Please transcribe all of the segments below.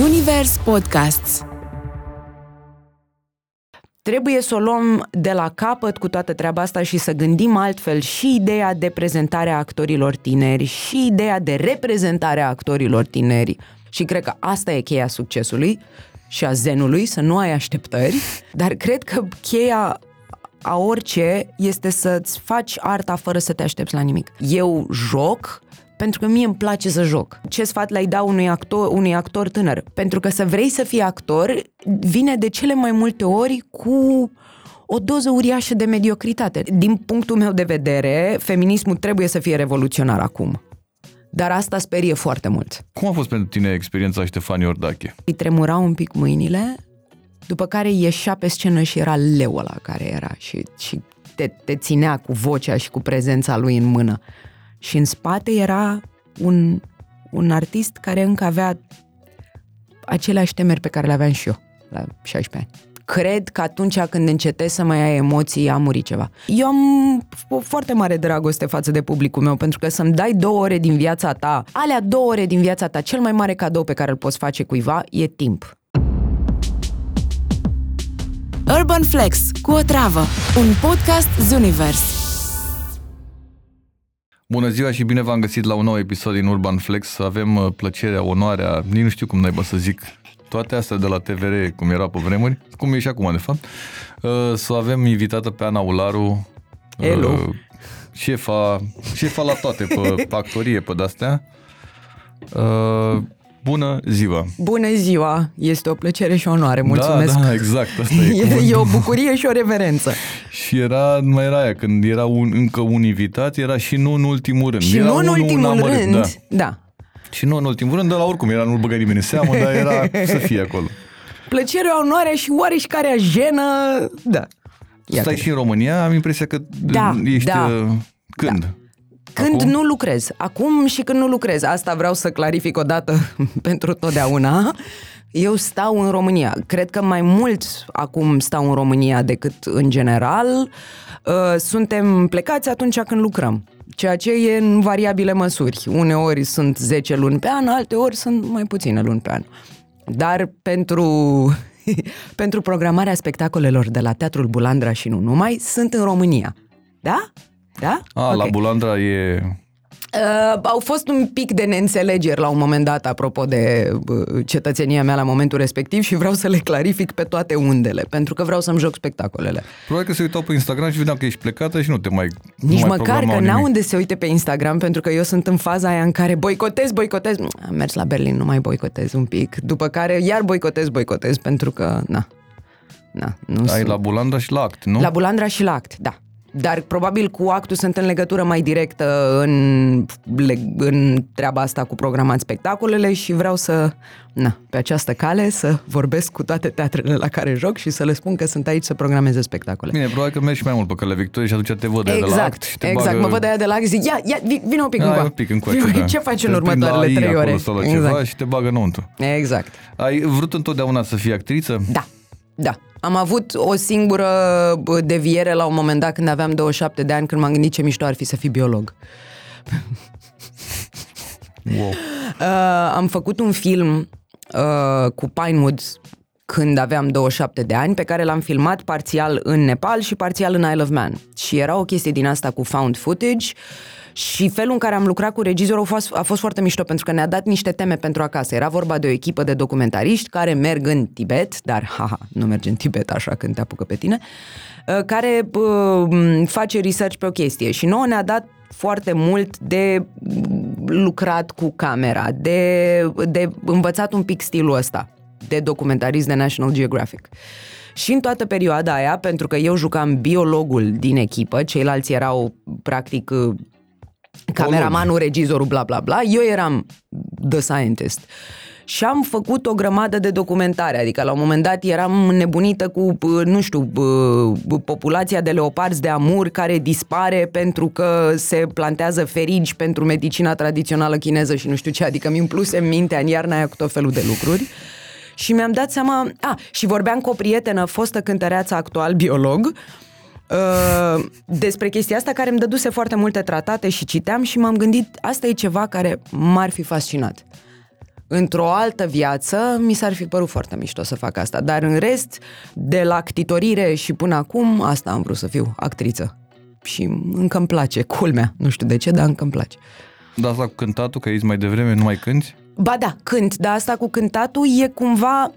Zunivers Podcasts Trebuie să o luăm de la capăt cu toată treaba asta și să gândim altfel și ideea de prezentare a actorilor tineri și ideea de reprezentare a actorilor tineri. Și cred că asta e cheia succesului și a zenului, să nu ai așteptări, dar cred că cheia a orice este să-ți faci arta fără să te aștepți la nimic. Eu joc pentru că mie îmi place să joc. Ce sfat le-ai da unui actor, unui actor tânăr? Pentru că să vrei să fii actor vine de cele mai multe ori cu o doză uriașă de mediocritate. Din punctul meu de vedere, feminismul trebuie să fie revoluționar acum. Dar asta sperie foarte mult. Cum a fost pentru tine experiența Ștefani Ordache? Îi tremurau un pic mâinile, după care ieșea pe scenă și era leu ăla care era și, și te, te ținea cu vocea și cu prezența lui în mână. Și în spate era un, un artist care încă avea aceleași temeri pe care le aveam și eu la 16 ani. Cred că atunci când încetezi să mai ai emoții, a murit ceva. Eu am o foarte mare dragoste față de publicul meu, pentru că să-mi dai două ore din viața ta, alea două ore din viața ta, cel mai mare cadou pe care îl poți face cuiva e timp. Urban Flex cu o travă, un podcast Zunivers. Bună ziua și bine v-am găsit la un nou episod din Urban Flex. Avem uh, plăcerea, onoarea, nici nu știu cum naiba să zic, toate astea de la TVR, cum era pe vremuri, cum e și acum, de fapt, uh, să avem invitată pe Ana Ularu, Hello. Uh, șefa, șefa la toate, pe, pe actorie, pe de-astea. Bună ziua! Bună ziua! Este o plăcere și o onoare, mulțumesc! Da, da, exact, asta e. e, e o bucurie și o reverență. Și era, mai era aia, când era un, încă un invitat, era și nu în ultimul rând. Și era nu în ultimul amărât, rând, da. da. Și nu în ultimul rând, dar la oricum era, nu-l băga nimeni în seamă, dar era să fie acolo. Plăcerea, onoarea și oareșcarea jenă, da. Iată. Stai și în România, am impresia că da, ești... Da. Uh, când? Da. Când Acum? nu lucrez. Acum și când nu lucrez. Asta vreau să clarific o dată pentru totdeauna. Eu stau în România. Cred că mai mult acum stau în România decât în general. Uh, suntem plecați atunci când lucrăm. Ceea ce e în variabile măsuri. Uneori sunt 10 luni pe an, alte ori sunt mai puține luni pe an. Dar pentru, pentru programarea spectacolelor de la Teatrul Bulandra și nu numai, sunt în România. Da? Da? A, okay. la Bulandra e... Uh, au fost un pic de neînțelegeri la un moment dat apropo de uh, cetățenia mea la momentul respectiv și vreau să le clarific pe toate undele, pentru că vreau să-mi joc spectacolele. Probabil că se uitau pe Instagram și vedeau că ești plecată și nu te mai Nici nu mai măcar că n-au unde se uite pe Instagram, pentru că eu sunt în faza aia în care boicotez, boicotez. Am mers la Berlin, nu mai boicotez un pic. După care iar boicotez, boicotez, pentru că, na, na, nu Ai sunt... la Bulandra și la Act, nu? La Bulandra și la Act, da. Dar probabil cu actul sunt în legătură mai directă în, în treaba asta cu programat spectacolele și vreau să, na, pe această cale, să vorbesc cu toate teatrele la care joc și să le spun că sunt aici să programeze spectacole. Bine, probabil că mergi mai mult pe căle Victorie și atunci te văd exact, de la act și te Exact, bagă... mă văd de aia de la act zic, ia, ia, vină un pic încoa. un pic încoace, da. Ce faci te în următoarele trei ore? Sau exact. ceva și te bagă înăuntru. Exact. Ai vrut întotdeauna să fii actriță? Da, da. Am avut o singură deviere la un moment dat când aveam 27 de ani, când m-am gândit ce mișto ar fi să fii biolog. Wow. Uh, am făcut un film uh, cu Pinewood când aveam 27 de ani, pe care l-am filmat parțial în Nepal și parțial în Isle of Man. Și era o chestie din asta cu found footage și felul în care am lucrat cu regizorul a fost, a fost foarte mișto pentru că ne-a dat niște teme pentru acasă. Era vorba de o echipă de documentariști care merg în Tibet, dar haha, nu merge în Tibet așa când te apucă pe tine, uh, care uh, face research pe o chestie și nouă ne-a dat foarte mult de lucrat cu camera, de, de învățat un pic stilul ăsta de documentarist de National Geographic. Și în toată perioada aia, pentru că eu jucam biologul din echipă, ceilalți erau practic cameramanul, regizorul, bla bla bla, eu eram the scientist. Și am făcut o grămadă de documentare, adică la un moment dat eram nebunită cu, nu știu, populația de leoparzi de amur care dispare pentru că se plantează ferigi pentru medicina tradițională chineză și nu știu ce, adică mi umpluse în mintea în iarna aia cu tot felul de lucruri. Și mi-am dat seama, a, și vorbeam cu o prietenă, fostă cântăreață actual biolog, uh, Uh, despre chestia asta care îmi dăduse foarte multe tratate și citeam și m-am gândit, asta e ceva care m-ar fi fascinat. într-o altă viață, mi s-ar fi părut foarte mișto să fac asta. Dar în rest, de la actitorire și până acum, asta am vrut să fiu, actriță. Și încă îmi place, culmea. Nu știu de ce, dar încă îmi place. Dar asta cu cântatul, că aici mai devreme nu mai cânti? Ba da, cânt, dar asta cu cântatul e cumva...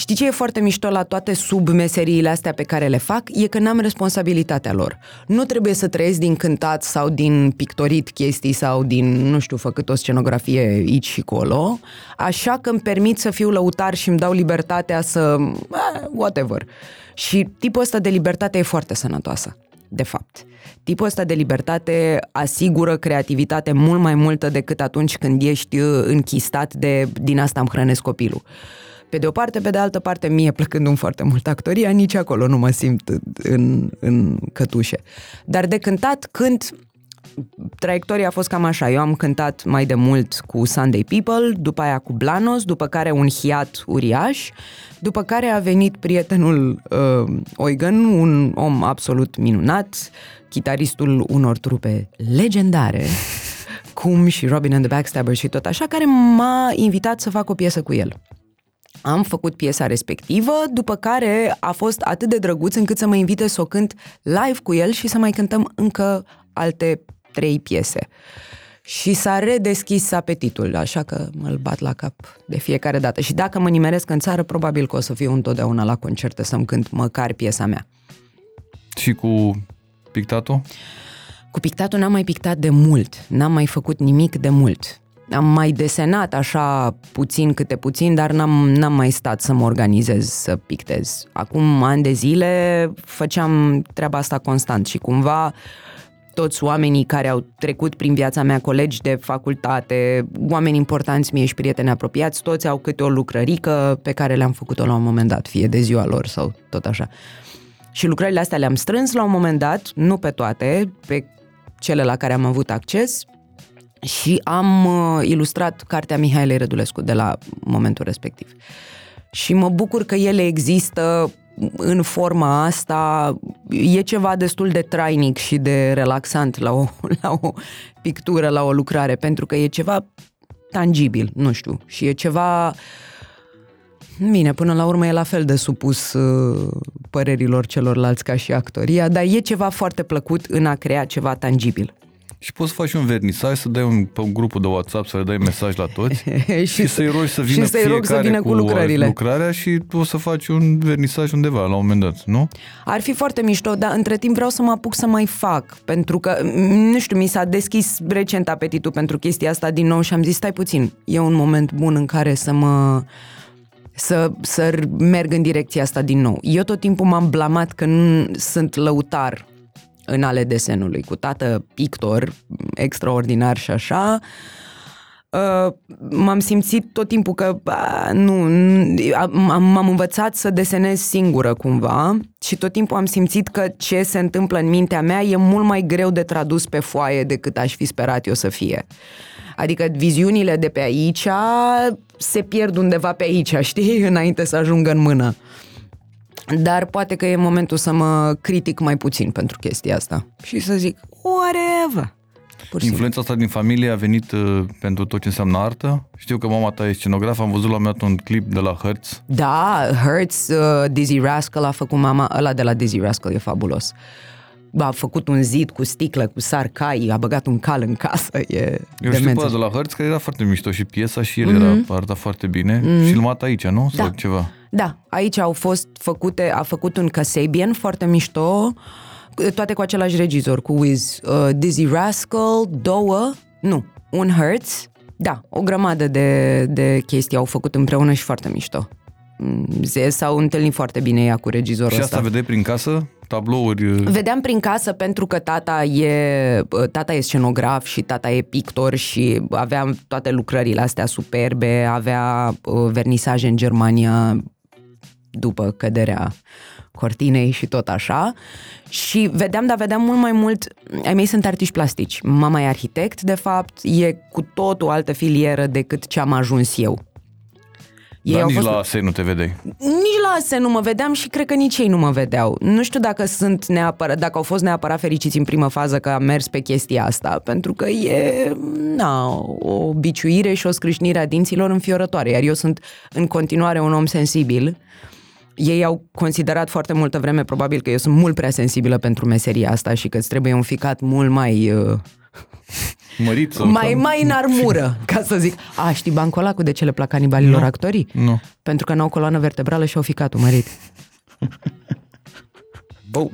Știi ce e foarte mișto la toate submeseriile astea pe care le fac? E că n-am responsabilitatea lor. Nu trebuie să trăiesc din cântat sau din pictorit chestii sau din, nu știu, făcut o scenografie aici și colo, așa că îmi permit să fiu lăutar și îmi dau libertatea să... Eh, whatever. Și tipul ăsta de libertate e foarte sănătoasă de fapt. Tipul ăsta de libertate asigură creativitate mult mai multă decât atunci când ești închistat de din asta îmi hrănesc copilul. Pe de o parte, pe de altă parte, mie plăcându-mi foarte mult actoria, nici acolo nu mă simt în, în cătușe. Dar de cântat, cânt, traiectoria a fost cam așa. Eu am cântat mai de mult cu Sunday People, după aia cu Blanos, după care un hiat uriaș, după care a venit prietenul uh, Oigan, un om absolut minunat, chitaristul unor trupe legendare, cum și Robin and the Backstabbers și tot așa, care m-a invitat să fac o piesă cu el. Am făcut piesa respectivă, după care a fost atât de drăguț încât să mă invite să o cânt live cu el și să mai cântăm încă alte trei piese. Și s-a redeschis apetitul, așa că mă bat la cap de fiecare dată. Și dacă mă nimeresc în țară, probabil că o să fiu întotdeauna la concerte să-mi cânt măcar piesa mea. Și cu pictatul? Cu pictatul n-am mai pictat de mult, n-am mai făcut nimic de mult. Am mai desenat așa puțin câte puțin, dar n-am, n-am mai stat să mă organizez să pictez. Acum ani de zile făceam treaba asta constant și cumva toți oamenii care au trecut prin viața mea, colegi de facultate, oameni importanți mie și prieteni apropiați, toți au câte o lucrărică pe care le-am făcut-o la un moment dat, fie de ziua lor sau tot așa. Și lucrările astea le-am strâns la un moment dat, nu pe toate, pe cele la care am avut acces și am uh, ilustrat cartea Mihailei Rădulescu de la momentul respectiv. Și mă bucur că ele există în forma asta e ceva destul de trainic și de relaxant la o, la o pictură, la o lucrare, pentru că e ceva tangibil, nu știu, și e ceva... Bine, până la urmă e la fel de supus uh, părerilor celorlalți ca și actoria, dar e ceva foarte plăcut în a crea ceva tangibil. Și poți să faci un vernisaj, să dai un, pe un grupul de WhatsApp, să le dai mesaj la toți și, și să-i rogi să vină și să-i rog să vină cu, cu lucrările. lucrarea și tu o să faci un vernisaj undeva la un moment dat, nu? Ar fi foarte mișto, dar între timp vreau să mă apuc să mai fac, pentru că, nu știu, mi s-a deschis recent apetitul pentru chestia asta din nou și am zis, stai puțin, e un moment bun în care să mă să, să merg în direcția asta din nou. Eu tot timpul m-am blamat că nu sunt lăutar în ale desenului, cu tată pictor extraordinar și așa, Uh, m-am simțit tot timpul că uh, nu, am, m-am învățat să desenez singură cumva și tot timpul am simțit că ce se întâmplă în mintea mea e mult mai greu de tradus pe foaie decât aș fi sperat eu să fie. Adică viziunile de pe aici se pierd undeva pe aici, știi, înainte să ajungă în mână. Uh, dar poate că e momentul să mă critic mai puțin pentru chestia asta și să zic, whatever. Pur Influența asta din familie a venit uh, pentru tot ce înseamnă artă? Știu că mama ta e scenograf, am văzut la un un clip de la Hertz. Da, Hertz, uh, Dizzy Rascal a făcut mama, ăla de la Dizzy Rascal e fabulos. A făcut un zid cu sticlă, cu sar cai, a băgat un cal în casă, e Eu știu pe de la Hertz că era foarte mișto și piesa și el mm-hmm. era arăta foarte bine, mm-hmm. filmat aici, nu? Sau da. ceva? Da, aici au fost făcute, a făcut un Kasabian foarte mișto, toate cu același regizor, cu Wiz, uh, Dizzy Rascal, două, nu, un Hertz, da, o grămadă de, de chestii au făcut împreună și foarte mișto. Mm, s-au întâlnit foarte bine ea cu regizorul Și asta ăsta. vedeai prin casă? Tablouri? Uh? Vedeam prin casă pentru că tata e, uh, tata e scenograf și tata e pictor și aveam toate lucrările astea superbe, avea vernisaje în Germania după căderea cortinei și tot așa. Și vedeam, dar vedeam mult mai mult, ai mei sunt artiști plastici. Mama e arhitect, de fapt, e cu tot o altă filieră decât ce am ajuns eu. Ei Dar au nici fost... la ASE nu te vedeai. Nici la ASE nu mă vedeam și cred că nici ei nu mă vedeau. Nu știu dacă sunt neapărat, dacă au fost neapărat fericiți în primă fază că am mers pe chestia asta, pentru că e na, o biciuire și o scrâșnire a dinților înfiorătoare, iar eu sunt în continuare un om sensibil. Ei au considerat foarte multă vreme probabil că eu sunt mult prea sensibilă pentru meseria asta și că îți trebuie un ficat mult mai uh, Mărit sau mai, cam- mai în armură, ca să zic. A, știi bancul ăla cu de ce le plac canibalilor Nu. actorii? Nu. Pentru că n-au coloană vertebrală și au ficatul mărit. Bou.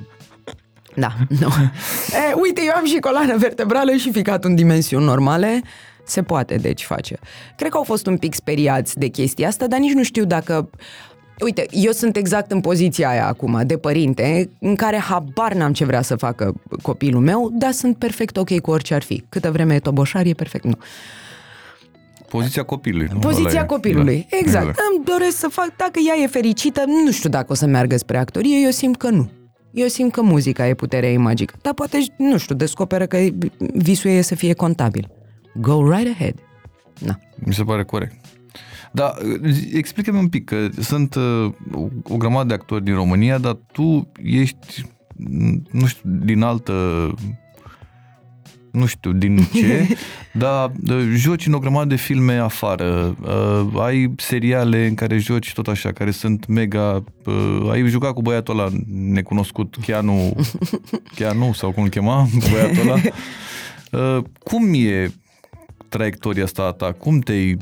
Da, nu. E, uite, eu am și coloană vertebrală și ficatul în dimensiuni normale. Se poate, deci face. Cred că au fost un pic speriați de chestia asta, dar nici nu știu dacă... Uite, eu sunt exact în poziția aia acum, de părinte, în care habar n-am ce vrea să facă copilul meu, dar sunt perfect ok cu orice ar fi. Câtă vreme e toboșar, e perfect, nu. Poziția copilului. nu? Poziția Ăla e. copilului, Da. exact. Îmi doresc să fac, dacă ea e fericită, nu știu dacă o să meargă spre actorie, eu simt că nu. Eu simt că muzica e puterea ei magică. Dar poate, nu știu, descoperă că visul ei e să fie contabil. Go right ahead. Na. Mi se pare corect. Da, explică-mi un pic, că sunt uh, o, o grămadă de actori din România, dar tu ești, m, nu știu, din altă, nu știu din ce, dar uh, joci în o grămadă de filme afară, uh, ai seriale în care joci tot așa, care sunt mega, uh, ai jucat cu băiatul ăla necunoscut, Keanu, Keanu sau cum îl chema, băiatul ăla. Uh, cum e traiectoria asta a ta? Cum te-ai...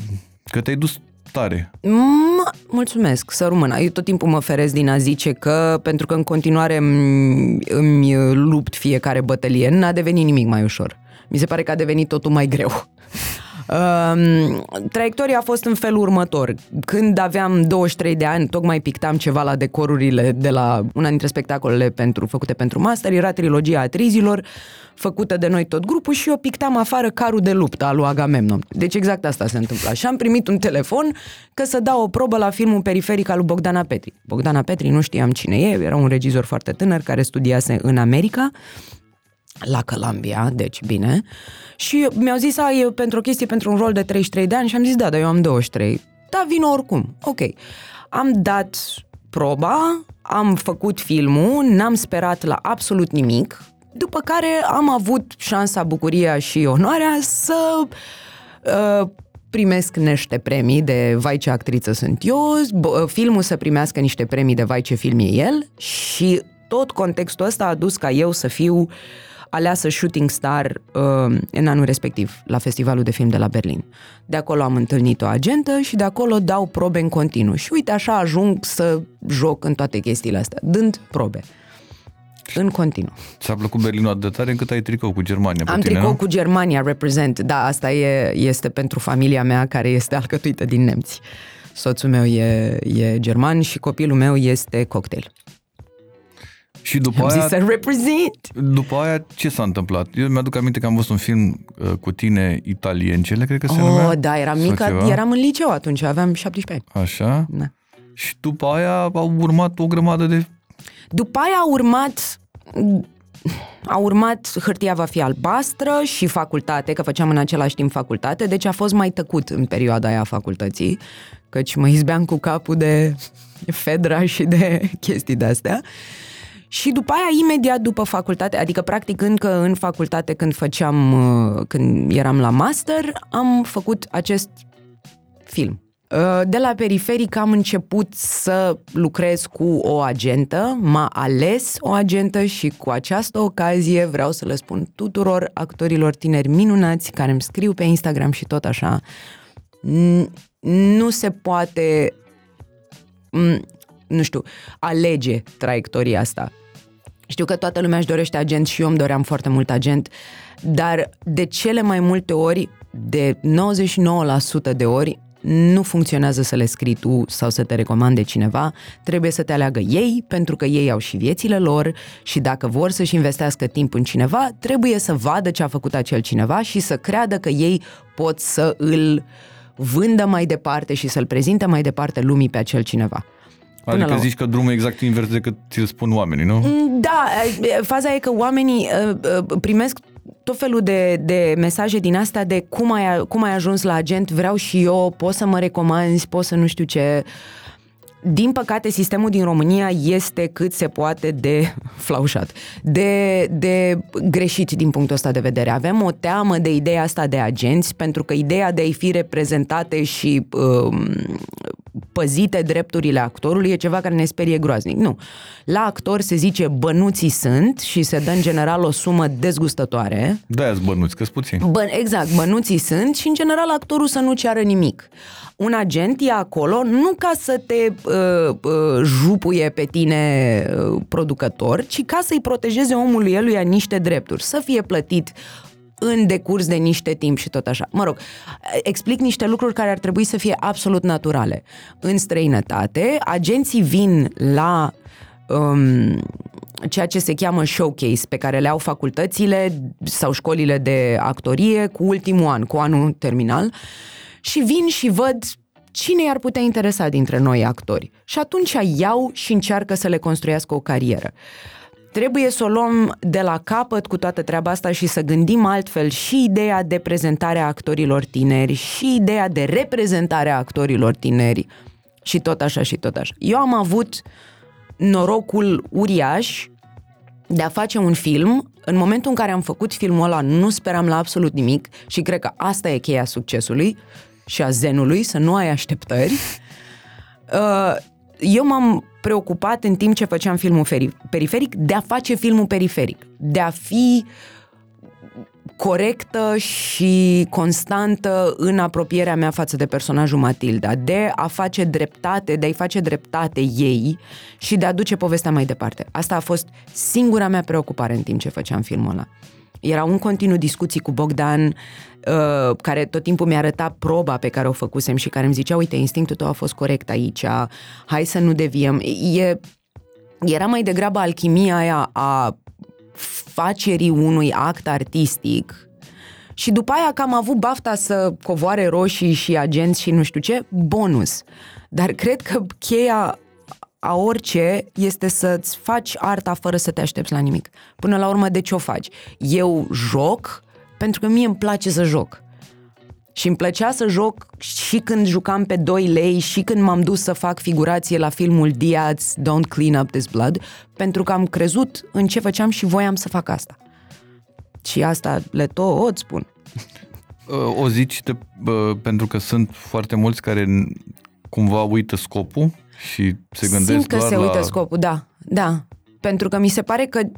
Că te-ai dus tare. Mă, mulțumesc, să rămână. Eu tot timpul mă feresc din a zice că, pentru că în continuare îmi, îmi lupt fiecare bătălie, n-a devenit nimic mai ușor. Mi se pare că a devenit totul mai greu. Um, traiectoria a fost în felul următor. Când aveam 23 de ani, tocmai pictam ceva la decorurile de la una dintre spectacolele pentru, făcute pentru master, era trilogia Atrizilor, făcută de noi tot grupul și eu pictam afară carul de luptă al lui Agamemnon. Deci exact asta se întâmpla. Și am primit un telefon că să dau o probă la filmul periferic al lui Bogdana Petri. Bogdana Petri nu știam cine e, era un regizor foarte tânăr care studiase în America la Columbia, deci bine. Și mi-au zis, a, e pentru o chestie, pentru un rol de 33 de ani și am zis, da, dar eu am 23. Da, vin oricum. Ok. Am dat proba, am făcut filmul, n-am sperat la absolut nimic, după care am avut șansa, bucuria și onoarea să uh, primesc niște premii de vai ce actriță sunt eu, b- filmul să primească niște premii de vai ce film e el și tot contextul ăsta a dus ca eu să fiu aleasă shooting star uh, în anul respectiv, la festivalul de film de la Berlin. De acolo am întâlnit o agentă și de acolo dau probe în continuu. Și uite, așa ajung să joc în toate chestiile astea, dând probe. În continuu. Ți-a plăcut Berlinul atât de tare încât ai tricou cu Germania pe Am tine, tricou nu? cu Germania, represent. Da, asta e, este pentru familia mea care este alcătuită din nemți. Soțul meu e, e german și copilul meu este cocktail. Și după Am zis aia, să represent. după aia, ce s-a întâmplat? Eu mi-aduc aminte că am văzut un film uh, cu tine, Italiencele, cred că se numea. Oh, da, eram sau mică, ceva. eram în liceu atunci, aveam 17 ani. Așa. Da. Și după aia au urmat o grămadă de... După aia a urmat a urmat hârtia va fi albastră și facultate, că făceam în același timp facultate, deci a fost mai tăcut în perioada aia a facultății, căci mă izbeam cu capul de Fedra și de chestii de-astea. Și după aia, imediat după facultate, adică practic încă în facultate când făceam, uh, când eram la master, am făcut acest film. Uh, De la periferic am început să lucrez cu o agentă, m-a ales o agentă și cu această ocazie vreau să le spun tuturor actorilor tineri minunați care îmi scriu pe Instagram și tot așa, n- nu se poate, m, nu știu, alege traiectoria asta. Știu că toată lumea își dorește agent și eu îmi doream foarte mult agent, dar de cele mai multe ori, de 99% de ori, nu funcționează să le scrii tu sau să te recomande cineva, trebuie să te aleagă ei, pentru că ei au și viețile lor și dacă vor să-și investească timp în cineva, trebuie să vadă ce a făcut acel cineva și să creadă că ei pot să îl vândă mai departe și să-l prezinte mai departe lumii pe acel cineva. Până Adică la- zici că drumul e exact invers decât ți-l spun oamenii, nu? Da, faza e că oamenii uh, uh, primesc tot felul de, de mesaje din astea de cum ai, cum ai ajuns la agent, vreau și eu, poți să mă recomanzi, poți să nu știu ce. Din păcate, sistemul din România este cât se poate de flaușat, de, de greșit din punctul ăsta de vedere. Avem o teamă de ideea asta de agenți, pentru că ideea de a-i fi reprezentate și um, păzite drepturile actorului e ceva care ne sperie groaznic. Nu. La actor se zice bănuții sunt și se dă în general o sumă dezgustătoare. Da, bănuți, că puțin. Bă, exact, bănuții sunt și în general actorul să nu ceară nimic. Un agent e acolo nu ca să te uh, uh, jupuie pe tine uh, producător, ci ca să-i protejeze omului eluia niște drepturi, să fie plătit în decurs de niște timp și tot așa. Mă rog, explic niște lucruri care ar trebui să fie absolut naturale. În străinătate, agenții vin la um, ceea ce se cheamă showcase, pe care le au facultățile sau școlile de actorie cu ultimul an, cu anul terminal, și vin și văd cine i-ar putea interesa dintre noi actori. Și atunci iau și încearcă să le construiască o carieră. Trebuie să o luăm de la capăt cu toată treaba asta și să gândim altfel și ideea de prezentare a actorilor tineri și ideea de reprezentare a actorilor tineri și tot așa și tot așa. Eu am avut norocul uriaș de a face un film. În momentul în care am făcut filmul ăla, nu speram la absolut nimic și cred că asta e cheia succesului și a zenului, să nu ai așteptări. Uh, eu m-am preocupat în timp ce făceam filmul periferic de a face filmul periferic, de a fi corectă și constantă în apropierea mea față de personajul Matilda, de a face dreptate, de a-i face dreptate ei și de a duce povestea mai departe. Asta a fost singura mea preocupare în timp ce făceam filmul ăla. Era un continuu discuții cu Bogdan, uh, care tot timpul mi-a arătat proba pe care o făcusem și care îmi zicea, uite, instinctul tău a fost corect aici, hai să nu deviem. E, era mai degrabă alchimia aia a facerii unui act artistic și după aia că am avut bafta să covoare roșii și agenți și nu știu ce, bonus. Dar cred că cheia a orice este să-ți faci arta fără să te aștepți la nimic. Până la urmă, de ce o faci? Eu joc pentru că mie îmi place să joc. Și îmi plăcea să joc și când jucam pe 2 lei și când m-am dus să fac figurație la filmul Diaz, Don't Clean Up This Blood, pentru că am crezut în ce făceam și voiam să fac asta. Și asta le tot spun. O zici de, pentru că sunt foarte mulți care cumva uită scopul și se gândesc Simt că doar se la... uită scopul, da, da. Pentru că mi se pare că uh,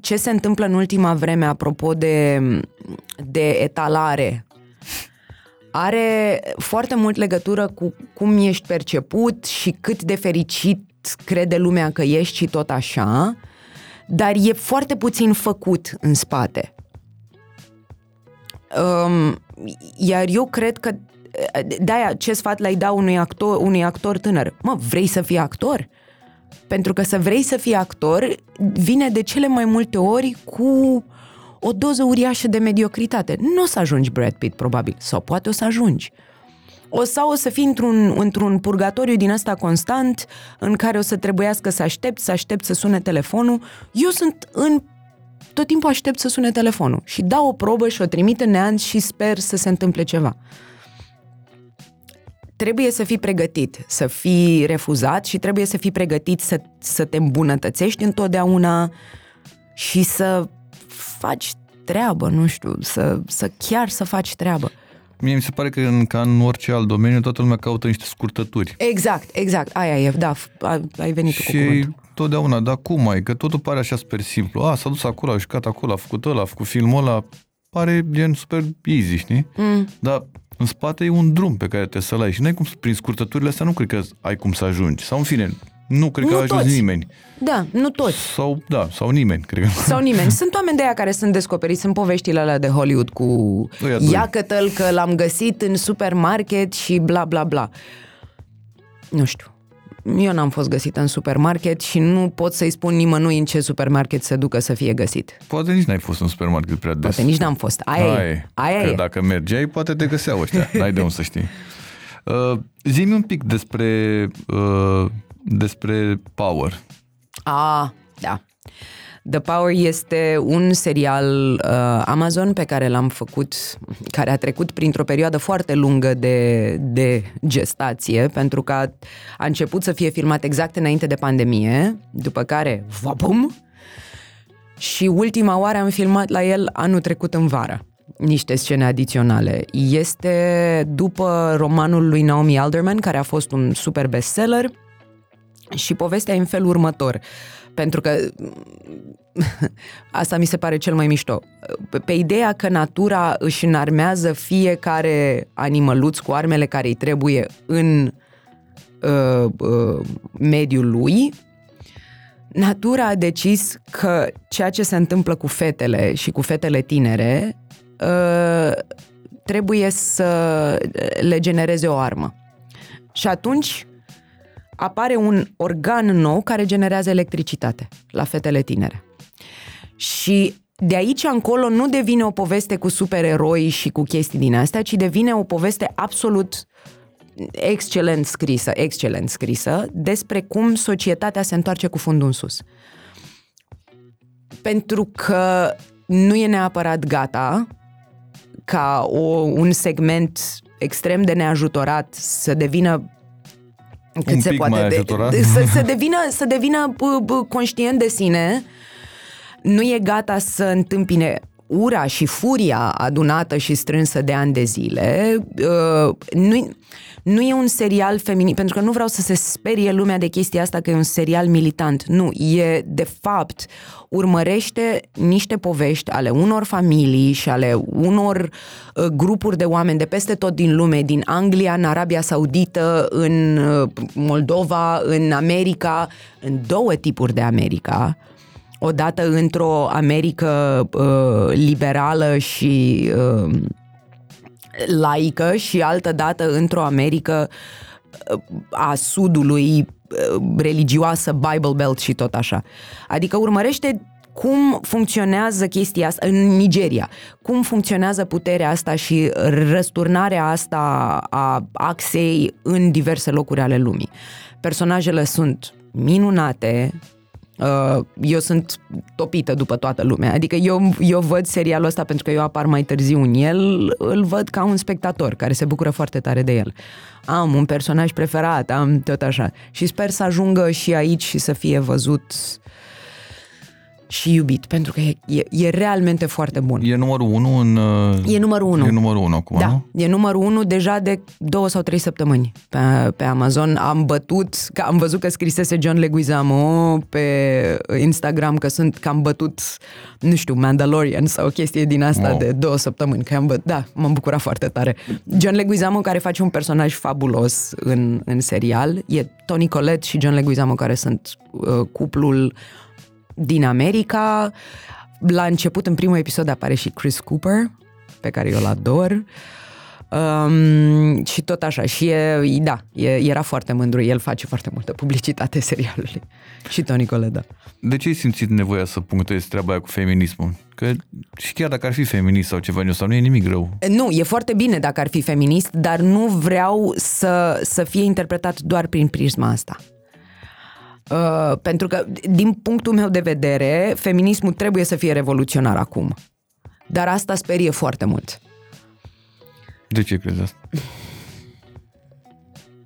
ce se întâmplă în ultima vreme apropo de, de etalare are foarte mult legătură cu cum ești perceput și cât de fericit crede lumea că ești și tot așa, dar e foarte puțin făcut în spate. Um, iar eu cred că de-aia ce sfat le-ai da unui actor, unui actor tânăr? Mă, vrei să fii actor? Pentru că să vrei să fii actor vine de cele mai multe ori cu o doză uriașă de mediocritate. Nu o să ajungi Brad Pitt, probabil, sau poate o să ajungi. O sau o să fii într-un, într-un purgatoriu din ăsta constant, în care o să trebuiască să aștept, să aștept să sune telefonul. Eu sunt în tot timpul aștept să sune telefonul și dau o probă și o trimit în neant și sper să se întâmple ceva trebuie să fii pregătit, să fii refuzat și trebuie să fii pregătit să, să te îmbunătățești întotdeauna și să faci treabă, nu știu, să, să chiar să faci treabă. Mie mi se pare că în, ca în orice alt domeniu toată lumea caută niște scurtături. Exact, exact, aia e, da, ai venit și cu cuvântul. totdeauna, dar cum ai? Că totul pare așa super simplu. A, s-a dus acolo, a jucat acolo, a făcut ăla, a făcut filmul ăla, pare gen super easy, știi? Mm. Dar în spate e un drum pe care trebuie să-l ai și nu ai cum, prin scurtăturile astea nu cred că ai cum să ajungi. Sau în fine, nu cred că nu a ajuns toți. nimeni. Da, nu toți. Sau, da, sau nimeni, cred că. Sau nimeni. Sunt oameni de aia care sunt descoperiți, sunt poveștile alea de Hollywood cu iacătă că l-am găsit în supermarket și bla bla bla. Nu știu eu n-am fost găsită în supermarket și nu pot să-i spun nimănui în ce supermarket se ducă să fie găsit. Poate nici n-ai fost în supermarket prea des. Poate nici n-am fost. Aia Hai, e. Aia că e. dacă mergeai, poate te găseau ăștia. N-ai de unde să știi. Uh, zi un pic despre, uh, despre Power. Ah, da. The Power este un serial uh, Amazon pe care l-am făcut, care a trecut printr-o perioadă foarte lungă de, de gestație, pentru că a, a început să fie filmat exact înainte de pandemie, după care, vabum, și ultima oară am filmat la el anul trecut în vară niște scene adiționale. Este după romanul lui Naomi Alderman, care a fost un super bestseller, și povestea e în felul următor. Pentru că asta mi se pare cel mai mișto. Pe ideea că natura își înarmează fiecare animăluț cu armele care îi trebuie în uh, uh, mediul lui, natura a decis că ceea ce se întâmplă cu fetele și cu fetele tinere uh, trebuie să le genereze o armă. Și atunci apare un organ nou care generează electricitate la fetele tinere. Și de aici încolo nu devine o poveste cu supereroi și cu chestii din astea, ci devine o poveste absolut excelent scrisă, excelent scrisă, despre cum societatea se întoarce cu fundul în sus. Pentru că nu e neapărat gata ca o, un segment extrem de neajutorat să devină cât un se poate mai de, de, să, să devină, să devină conștient de sine, nu e gata să întâmpine ura și furia adunată și strânsă de ani de zile. Uh, nu, nu e un serial feminin, pentru că nu vreau să se sperie lumea de chestia asta că e un serial militant. Nu, e de fapt urmărește niște povești ale unor familii și ale unor uh, grupuri de oameni de peste tot din lume, din Anglia, în Arabia Saudită, în uh, Moldova, în America, în două tipuri de America odată într-o Americă uh, liberală și uh, laică și altă dată într-o Americă uh, a sudului uh, religioasă, Bible Belt și tot așa. Adică urmărește cum funcționează chestia asta în Nigeria, cum funcționează puterea asta și răsturnarea asta a axei în diverse locuri ale lumii. Personajele sunt minunate, Uh, eu sunt topită după toată lumea. Adică eu, eu văd serialul ăsta pentru că eu apar mai târziu în el, îl văd ca un spectator care se bucură foarte tare de el. Am un personaj preferat, am tot așa. Și sper să ajungă și aici și să fie văzut și iubit, pentru că e, e, e realmente foarte bun. E numărul 1 în... E numărul 1. E numărul 1 acum, da, nu? e numărul 1 deja de două sau trei săptămâni pe, pe Amazon. Am bătut, că am văzut că scrisese John Leguizamo pe Instagram că sunt, că am bătut, nu știu, Mandalorian sau o chestie din asta wow. de două săptămâni. Că am bătut, da, m-am bucurat foarte tare. John Leguizamo care face un personaj fabulos în, în serial. E Tony Collette și John Leguizamo care sunt uh, cuplul din America. La început, în primul episod, apare și Chris Cooper, pe care eu îl ador. Um, și tot așa. Și e, da, e, era foarte mândru. El face foarte multă publicitate serialului. Și Tony Cole, da. De ce ai simțit nevoia să punctezi treaba aia cu feminismul? Că și chiar dacă ar fi feminist sau ceva sau nu e nimic rău. Nu, e foarte bine dacă ar fi feminist, dar nu vreau să, să fie interpretat doar prin prisma asta. Uh, pentru că, din punctul meu de vedere, feminismul trebuie să fie revoluționar acum. Dar asta sperie foarte mult. De ce crezi asta?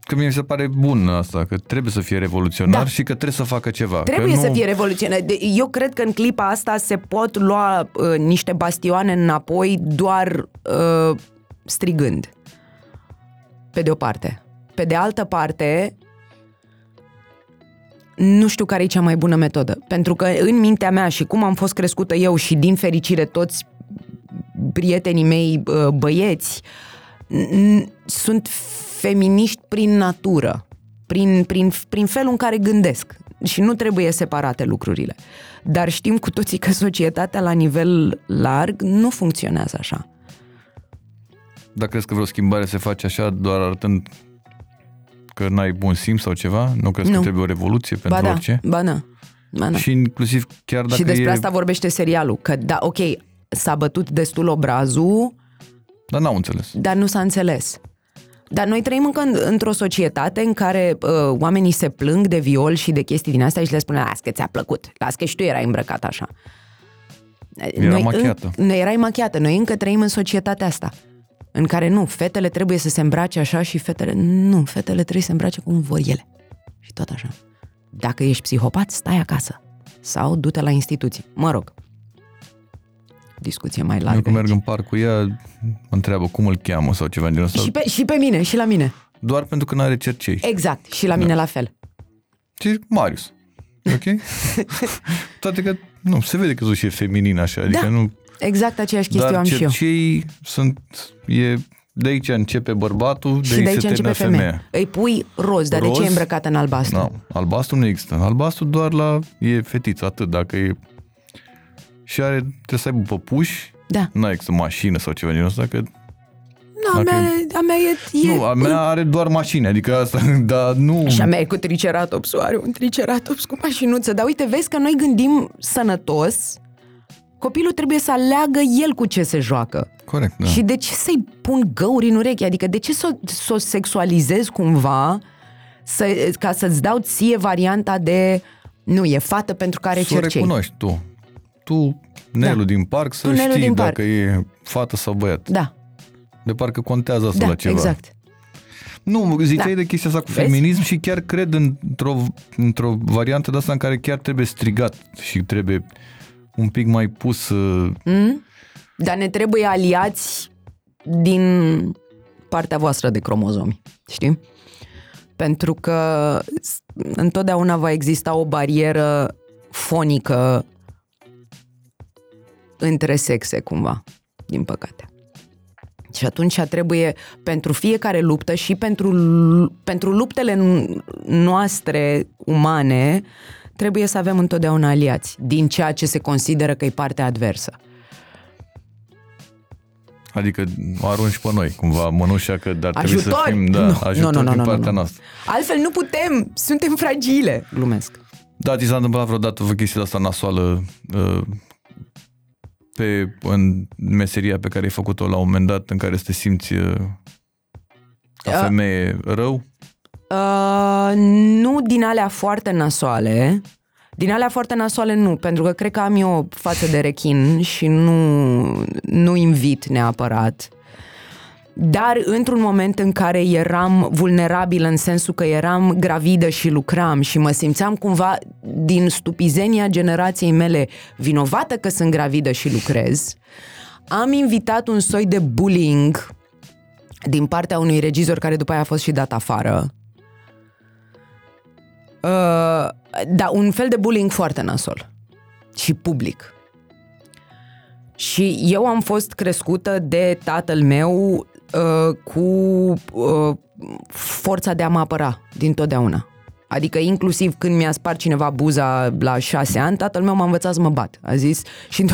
Că mie mi se pare bun asta, că trebuie să fie revoluționar da. și că trebuie să facă ceva. Trebuie că să nu... fie revoluționar. Eu cred că în clipa asta se pot lua uh, niște bastioane înapoi doar uh, strigând. Pe de o parte. Pe de altă parte, nu știu care e cea mai bună metodă. Pentru că în mintea mea și cum am fost crescută eu și din fericire toți prietenii mei băieți sunt feminiști prin natură, prin, prin, prin felul în care gândesc și nu trebuie separate lucrurile. Dar știm cu toții că societatea la nivel larg nu funcționează așa. Dar crezi că vreo schimbare se face așa doar arătând că n-ai bun simț sau ceva? Nu crezi nu. că trebuie o revoluție pentru ba da, orice? Ba da, ba da. Și inclusiv chiar dacă Și despre e... asta vorbește serialul, că da, ok, s-a bătut destul obrazul, dar n-au înțeles. Dar nu s-a înțeles. Dar noi trăim încă în, într-o societate în care uh, oamenii se plâng de viol și de chestii din astea și le spune, las că ți-a plăcut, las că și tu erai îmbrăcat așa. Era noi machiată. În, noi erai machiată. Noi încă trăim în societatea asta în care nu, fetele trebuie să se îmbrace așa și fetele, nu, fetele trebuie să se îmbrace cum vor ele. Și tot așa. Dacă ești psihopat, stai acasă. Sau du-te la instituții. Mă rog. Discuție mai Eu largă. când merg aici. în parc cu ea, mă întreabă cum îl cheamă sau ceva din ăsta. Și pe, și pe mine, și la mine. Doar pentru că nu are cercei. Exact. Și la mine la fel. Și Marius. Ok? Toate că, nu, se vede că și e feminin așa, adică Da. nu... Exact aceeași chestie Dar am și eu. cercei sunt, e, de aici începe bărbatul, de Și aici de aici se începe termină femeia. femeia. Îi pui roz, dar de Roz? ce e îmbrăcată în albastru? Nu, albastru nu există. Albastru doar la, e fetiță, atât. Dacă e... Și are, trebuie să aibă păpuși, Da. nu există mașină sau ceva din ăsta, că Nu, a Dacă- mea, a mea e, e nu, a mea are doar mașini, adică asta, dar nu... Și a mea e cu triceratops, are un triceratops cu mașinuță. Dar uite, vezi că noi gândim sănătos, copilul trebuie să aleagă el cu ce se joacă. Corect, da. Și de ce să-i pun găuri în urechi? Adică de ce să s o sexualizez cumva să, ca să-ți dau ție varianta de nu, e fată pentru că are să o cercei. recunoști tu. Tu, Nelu Da. din parc, să Tu, Nelu știi din parc. dacă e fată sau băiat. Da, De parcă contează asta da, la ceva. exact. Nu, ziceai Da. de chestia asta cu Vezi? feminism și chiar cred într-o, într-o variantă de asta în care chiar trebuie strigat și trebuie un pic mai pus... uh, Mm? Dar ne trebuie aliați din partea voastră de cromozomi, știi? Pentru că s- întotdeauna va exista o barieră fonică între sexe, cumva, din păcate. Și atunci trebuie, pentru fiecare luptă și pentru, lu- pentru luptele n- noastre umane, trebuie să avem întotdeauna aliați din ceea ce se consideră că e partea adversă. Adică o arunci pe noi, cumva, mănușa că dar trebuie Ajutor! să fim, da, Nu, ajutor nu, nu, din nu, nu, partea nu. noastră. Altfel nu putem, suntem fragile. Glumesc. Da, ți s-a întâmplat vreodată vă chestia asta nasoală uh, pe, în meseria pe care ai făcut-o la un moment dat în care să te simți uh, ca Uh. femeie rău? Uh, nu din alea foarte nasoale. Din alea foarte nasoale nu, pentru că cred că am eu o față de rechin și nu, nu invit neapărat. Dar într-un moment în care eram vulnerabilă în sensul că eram gravidă și lucram și mă simțeam cumva din stupizenia generației mele vinovată că sunt gravidă și lucrez, am invitat un soi de bullying din partea unui regizor care după aia a fost și dat afară. Uh, da, un fel de bullying foarte nasol și public. Și eu am fost crescută de tatăl meu uh, cu uh, forța de a mă apăra din totdeauna. Adică inclusiv când mi-a spart cineva buza la șase ani, tatăl meu m-a învățat să mă bat. A zis și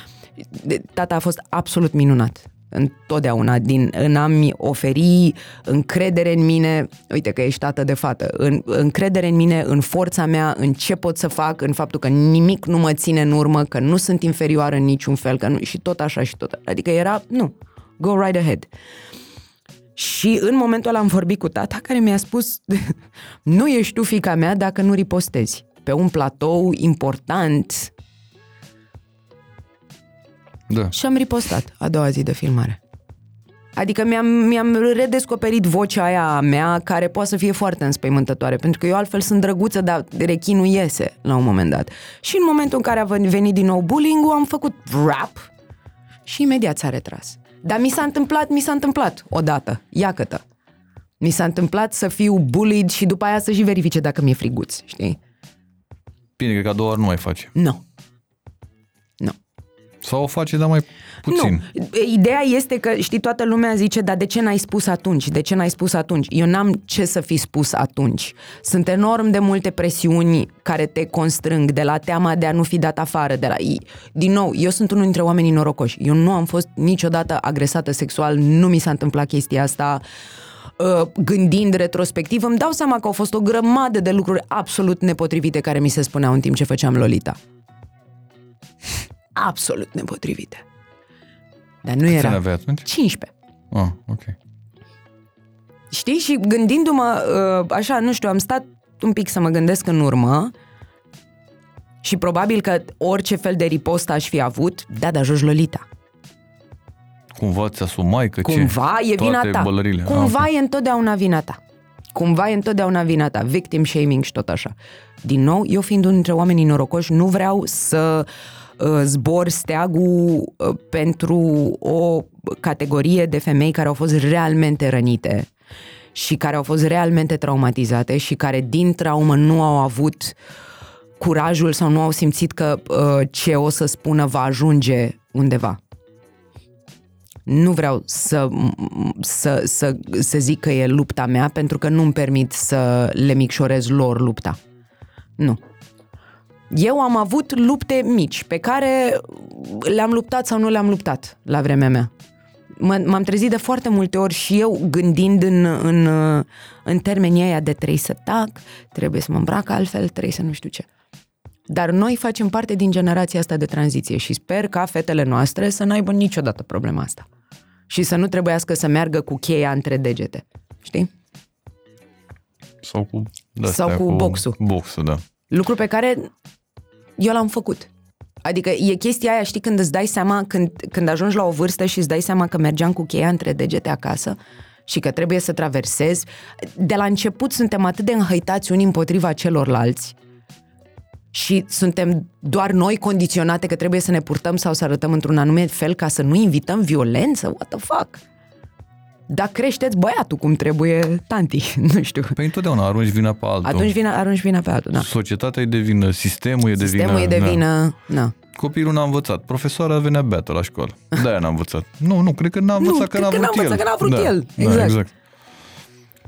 de- tata a fost absolut minunat întotdeauna din, în a-mi oferi încredere în mine, uite că ești tată de fată, în, încredere în mine, în forța mea, în ce pot să fac, în faptul că nimic nu mă ține în urmă, că nu sunt inferioară în niciun fel, că nu, și tot așa și tot. Adică era, nu, go right ahead. Și în momentul ăla am vorbit cu tata care mi-a spus nu ești tu fica mea dacă nu ripostezi. Pe un platou important Da. și am ripostat a doua zi de filmare. Adică mi-am, mi-am redescoperit vocea aia a mea care poate să fie foarte înspăimântătoare, pentru că eu altfel sunt drăguță, dar rechinul iese la un moment dat. Și în momentul în care a venit din nou bullying am făcut rap și imediat s-a retras. Dar mi s-a întâmplat, mi s-a întâmplat odată, iacătă. Mi s-a întâmplat să fiu bullied și după aia să și verifice dacă mi-e friguț, știi? Bine, cred că a doua ori nu mai face. Nu. Nu. Sau o face, dar mai puțin. Nu. Ideea este că, știi, toată lumea zice, dar de ce n-ai spus atunci? De ce n-ai spus atunci? Eu n-am ce să fi spus atunci. Sunt enorm de multe presiuni care te constrâng de la teama de a nu fi dat afară. De la... Din nou, eu sunt unul dintre oamenii norocoși. Eu nu am fost niciodată agresată sexual, nu mi s-a întâmplat chestia asta Uh, gândind retrospectiv, îmi dau seama că au fost o grămadă de lucruri absolut nepotrivite care mi se spuneau în timp ce făceam Lolita. Absolut nepotrivite. Dar nu Câți era. ani aveai atunci? 15. Ah, ok. Știi? Și gândindu-mă, uh, așa, nu știu, am stat un pic să mă gândesc în urmă și probabil că orice fel de ripost aș fi avut, da, dar joci Lolita. Cumva ți asumai că Cumva ce? e vina Toate ta. bălările. Cumva Ah, ok. e întotdeauna vina ta. Cumva e întotdeauna vina ta. Victim shaming și tot așa. Din nou, eu fiind unul dintre oamenii norocoși, nu vreau să uh, zbor steagul uh, pentru o categorie de femei care au fost realmente rănite și care au fost realmente traumatizate și care din traumă nu au avut curajul sau nu au simțit că uh, ce o să spună va ajunge undeva nu vreau să, să, să, să zic că e lupta mea, pentru că nu-mi permit să le micșorez lor lupta. Nu. Eu am avut lupte mici, pe care le-am luptat sau nu le-am luptat la vremea mea. M- m-am trezit de foarte multe ori și eu gândind în, în, în termenii aia de trebuie să tac, trebuie să mă îmbrac altfel, trebuie să nu știu ce. Dar noi facem parte din generația asta de tranziție și sper ca fetele noastre să n-aibă niciodată problema asta. Și să nu trebuiască să meargă cu cheia între degete. Știi? Sau cu, Sau de-astea, cu boxul. Boxul, da. Lucru pe care eu l-am făcut. Adică e chestia aia, știi, când îți dai seama, când, când ajungi la o vârstă și îți dai seama că mergeam cu cheia între degete acasă și că trebuie să traversezi. De la început suntem atât de înhăitați unii împotriva celorlalți și suntem doar noi condiționate că trebuie să ne purtăm sau să arătăm într-un anume fel ca să nu invităm violență? What the fuck? Dar creșteți băiatul cum trebuie, tanti, nu știu. Păi întotdeauna arunci vina pe altul. Atunci vine, arunci vina pe altul, da. Societatea e de vină, sistemul e de Sistemul vină. e de da. vină, na. Copilul n-a învățat. Profesoara venea beată la școală. De-aia n-a învățat. Nu, nu, cred că n-a învățat că cred n-a că vrut n-a învățat el. că n-a vrut da, el. Da, Exact. exact.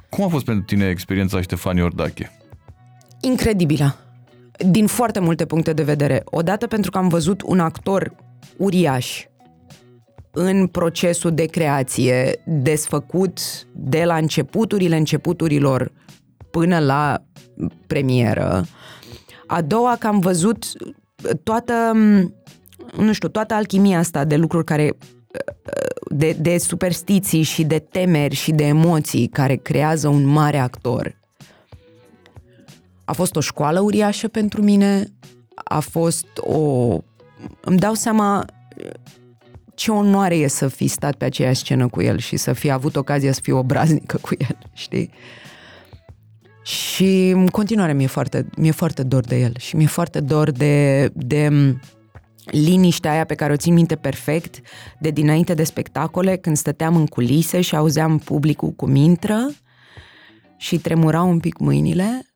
Cum a fost pentru tine experiența Ștefanii Ordache? incredibilă. Din foarte multe puncte de vedere. Odată pentru că am văzut un actor uriaș în procesul de creație, desfăcut de la începuturile începuturilor până la premieră. A doua că am văzut toată, nu știu, toată alchimia asta de lucruri care de, de superstiții și de temeri și de emoții care creează un mare actor. A fost o școală uriașă pentru mine, a fost o... Îmi dau seama ce onoare e să fi stat pe aceeași scenă cu el și să fi avut ocazia să fiu obraznică cu el, știi? Și în continuare mi-e foarte, mi-e foarte dor de el și mi-e foarte dor de, de liniștea aia pe care o țin minte perfect de dinainte de spectacole, când stăteam în culise și auzeam publicul cum intră și tremurau un pic mâinile,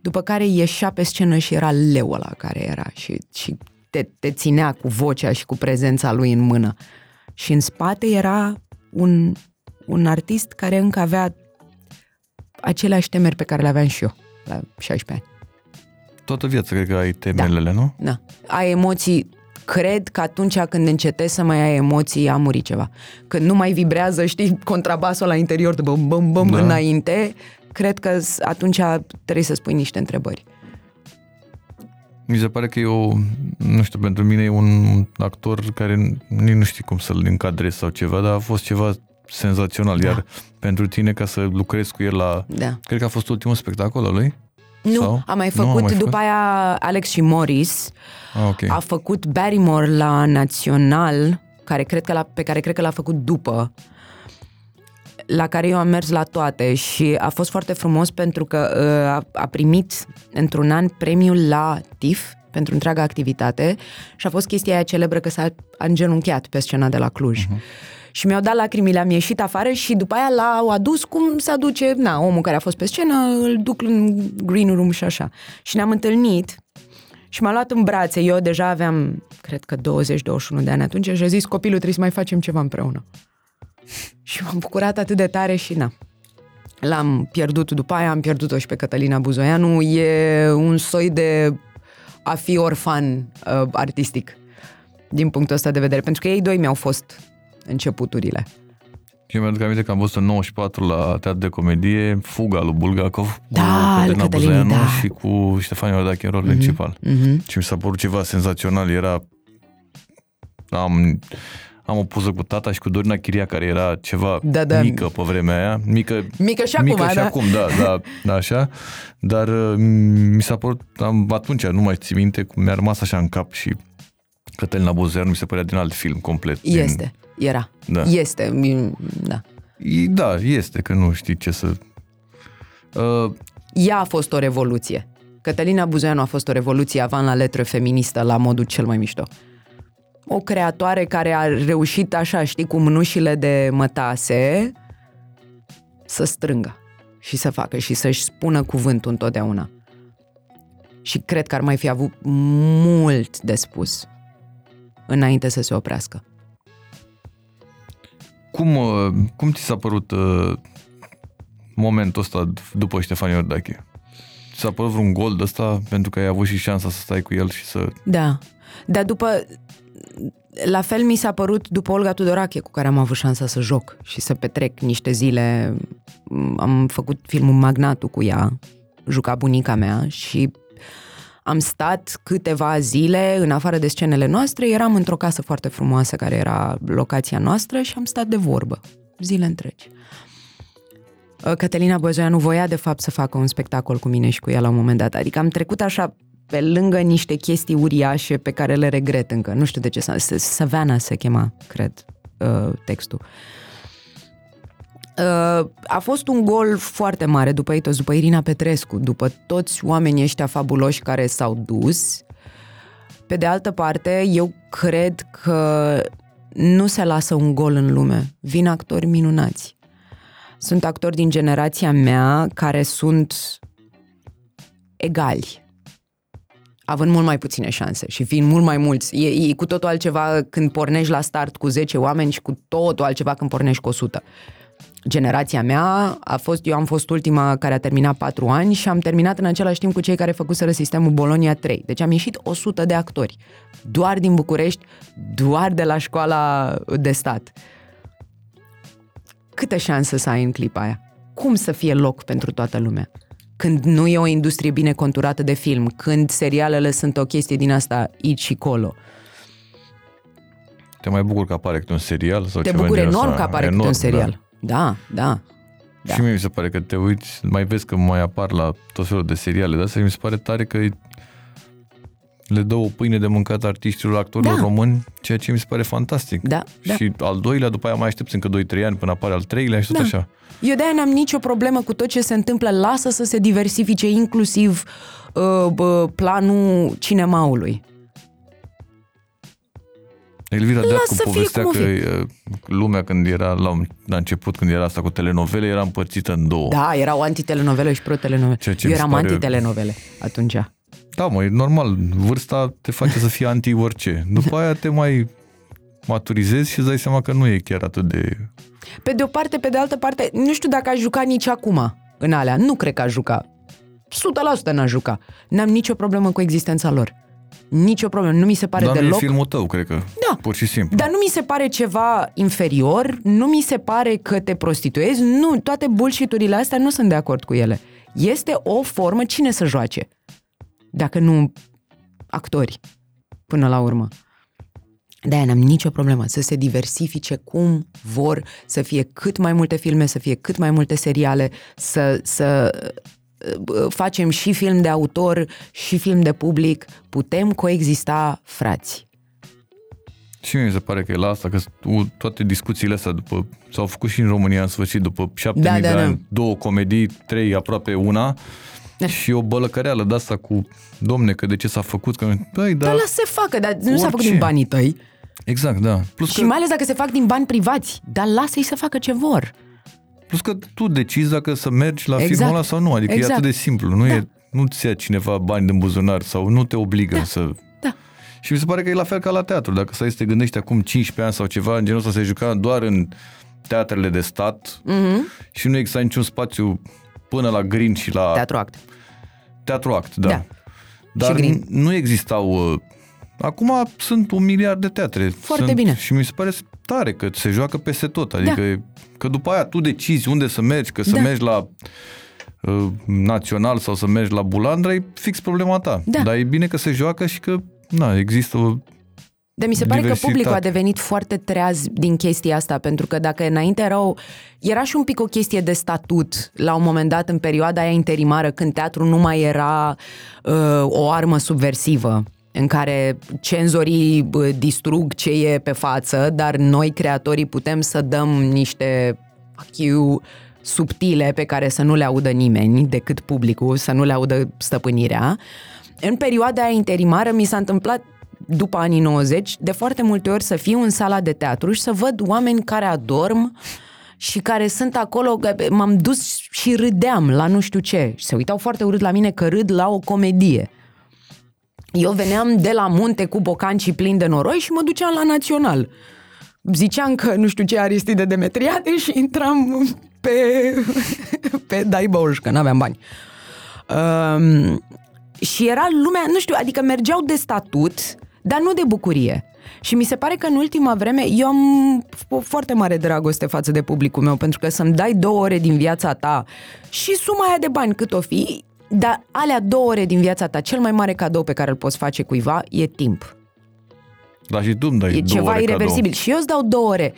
după care ieșea pe scenă și era leul ăla care era și, și te, te ținea cu vocea și cu prezența lui în mână. Și în spate era un, un artist care încă avea aceleași temeri pe care le aveam și eu la 16 ani. Toată viața cred că ai temelele, nu? Da. Ai emoții cred că atunci când încetezi să mai ai emoții, a murit ceva. Când nu mai vibrează, știi, contrabasul la interior de băm, băm, băm Da. da. înainte, cred că s- atunci trebuie să spui niște întrebări. Mi se pare că e o, nu știu, pentru mine e un actor care nici nu știi cum să-l încadrezi sau ceva, dar a fost ceva senzațional, Da. iar pentru tine ca să lucrezi cu el la, Da. cred că a fost ultimul spectacol al lui? Nu, Sau? am mai Nu, făcut, am mai după aia Alex și Morris Ah, ok. a făcut Barrymore la Național, care cred că l-a, pe care cred că l-a făcut după la care eu am mers la toate și a fost foarte frumos pentru că uh, a, a primit într-un an premiul la TIF pentru întreaga activitate și a fost chestia aia celebră că s-a a îngenunchiat pe scena de la Cluj. Uh-huh. Și mi-au dat lacrimile, am ieșit afară și după aia l-au adus cum se aduce, na, omul care a fost pe scenă, îl duc în green room și așa. Și ne-am întâlnit și m-a luat în brațe. Eu deja aveam, cred că 20-21 de ani atunci și a zis, copilul, trebuie să mai facem ceva împreună. Și m-am bucurat atât de tare și na. L-am pierdut după aia, am pierdut-o și pe Cătălina Buzoianu. E un soi de a fi orfan uh, artistic din punctul ăsta de vedere, pentru că ei doi mi-au fost începuturile. Eu mi-aduc aminte că am văzut în 94 la Teatru de Comedie Fuga lui Bulgakov Da, cu al Cătălina Cătălinii, Buzoianu da. și cu Ștefan Iordache în rol principal. Mm-hmm. Și mi s-a părut ceva senzațional. Era... Am, am o poză cu tata și cu Dorina Chiria, care era ceva Da, da. mică pe vremea aia. Mică, Mică și mică acum, și da. acum, da, da, da, așa. Dar uh, mi s-a părut, am, atunci, nu mai țin minte, cum mi-a rămas așa în cap și Cătălina Bozeanu mi se părea din alt film complet. Din, Este, era. Da. Este, mm, da. E- Da, este, că nu știi ce să... Uh, Ea a fost o revoluție. Cătălina Buzeanu a fost o revoluție avant la letră feministă la modul cel mai mișto. O creatoare care a reușit așa, știi, cu mânușile de mătase să strângă și să facă și să-și spună cuvântul întotdeauna. Și cred că ar mai fi avut mult de spus înainte să se oprească. cum, uh, cum ți s-a părut uh, momentul ăsta d- după Ștefan Iordache? Ți s-a părut vreun gol de ăsta pentru că ai avut și șansa să stai cu el și să... Da. Dar după... La fel mi s-a părut după Olga Tudorache, cu care am avut șansa să joc și să petrec niște zile. Am făcut filmul Magnatul cu ea, juca bunica mea și am stat câteva zile, în afară de scenele noastre, eram într-o casă foarte frumoasă care era locația noastră și am stat de vorbă, zile întregi. Cătălina Bozoianu voia de fapt să facă un spectacol cu mine și cu ea la un moment dat. Adică am trecut așa pe lângă niște chestii uriașe pe care le regret încă. Nu știu de ce, S- Savannah se chema, cred, uh, textul. Uh, A fost un gol foarte mare după ei toți, după Irina Petrescu, după toți oamenii ăștia fabuloși care s-au dus. Pe de altă parte, eu cred că nu se lasă un gol în lume. Vin actori minunați. Sunt actori din generația mea care sunt egali având mult mai puține șanse și fiind mult mai mulți. E, e cu totul altceva când pornești la start cu 10 oameni și cu totul altceva când pornești cu 100. Generația mea a fost, eu am fost ultima care a terminat 4 ani și am terminat în același timp cu cei care făcuseră sistemul Bolonia 3. Deci am ieșit 100 de actori, doar din București, doar de la școala de stat. Câtă șansă să ai în clipa aia? Cum să fie loc pentru toată lumea? Când nu e o industrie bine conturată de film, când serialele sunt o chestie din asta aici și colo. Te mai bucur că apare câte un serial? Sau Te ceva bucur în genul enorm ăsta? că apare câte Enorm, un serial. Da, da. da. Da. Și mie mi se pare că te uiți, mai vezi că mai apar la tot felul de seriale de astea și mi se pare tare că îi- le dă o pâine de mâncat artiștilor, actorilor Da. români, ceea ce mi se pare fantastic. Da, da. Și al doilea, după aia mai aștepți încă 2-3 ani până apare al treilea și tot Da. așa. Eu de-aia n-am nicio problemă cu tot ce se întâmplă. Lasă să se diversifice inclusiv uh, bă, planul cinemaului. Elvira Lasă Deaccu să fie povestea cum o că uh, lumea când era la, la început, când era asta cu telenovele, era împărțită în două. Da, erau antitelenovele și pro-telenovele. Ceea ce Eu mi se eram pare- antitelenovele atunci. Da, mă, e normal. Vârsta te face să fii anti orice. După aia te mai maturizezi și îți dai seama că nu e chiar atât de... Pe de o parte, pe de altă parte, nu știu dacă aș juca nici acum în alea. Nu cred că aș juca. 100% n-aș juca. N-am nicio problemă cu existența lor. Nicio problemă. Nu mi se pare Dar nu e deloc... filmul tău, cred că. Da. Pur și simplu. Dar nu mi se pare ceva inferior, nu mi se pare că te prostituezi, nu, toate bullshit-urile astea nu sunt de acord cu ele. Este o formă, cine să joace? Dacă nu actori, până la urmă. De-aia n-am nicio problemă să se diversifice cum vor, să fie cât mai multe filme, să fie cât mai multe seriale, să, să uh, facem și film de autor și film de public, putem coexista frați. Și mie mi se pare că e la asta, că u- toate discuțiile astea după, s-au făcut și în România în sfârșit, după șapte Da, mii da, de da. ani, două comedii, trei aproape una, și o bălăcăreală de asta cu, domne, că de ce s-a făcut, că, băi, da, Dar lasă să facă, dar nu s-a făcut Orice. din banii tăi. exact, da. Plus Și că, mai ales dacă se fac din bani privați. Dar lasă-i să facă ce vor. plus că tu decizi dacă să mergi la Exact. filmul ăla sau nu, adică Exact. e atât de simplu, nu Da. e, nu-ți ia cineva bani din buzunar sau nu te obligă Da. să... Da. Și mi se pare că e la fel ca la teatru. Dacă stai să te gândești acum 15 ani sau ceva, în genul ăsta se juca doar în teatrele de stat Mm-hmm. și nu exista niciun spațiu până la Green și la Teatru act. Teatru Act, da. Da. Dar Green. n- nu existau... uh, Acum sunt un miliard de teatre. Foarte sunt, bine. Și mi se pare tare că se joacă peste tot. Adică că după aia tu decizi unde să mergi, că să Da. mergi la uh, Național sau să mergi la Bulandra, e fix problema ta. Da. Dar e bine că se joacă și că na, există o Dar mi se pare că Diversitate. publicul a devenit foarte treaz din chestia asta, pentru că dacă înainte erau, era și un pic o chestie de statut la un moment dat în perioada aia interimară, când teatru nu mai era uh, o armă subversivă în care cenzorii bă, distrug ce e pe față, dar noi, creatorii, putem să dăm niște achiu subtile pe care să nu le audă nimeni decât publicul, să nu le audă stăpânirea. În perioada aia interimară mi s-a întâmplat după anii 90, de foarte multe ori să fiu în sala de teatru și să văd oameni care adorm și care sunt acolo, că m-am dus și râdeam la nu știu ce. Și se uitau foarte urât la mine că râd la o comedie. Eu veneam de la munte cu bocancii plini de noroi și mă duceam la național. Ziceam că nu știu ce Aristide Demetriade și intram pe, pe Daiboș, că n-aveam bani. Um, și era lumea, nu știu, adică mergeau de statut, dar nu de bucurie. Și mi se pare că în ultima vreme eu am o foarte mare dragoste față de publicul meu, pentru că să-mi dai două ore din viața ta și suma aia de bani cât o fi, dar alea două ore din viața ta, cel mai mare cadou pe care îl poți face cuiva e timp. Dar și tu îmi dai E două ceva ore irreversibil. cadou. Și eu îți dau două ore.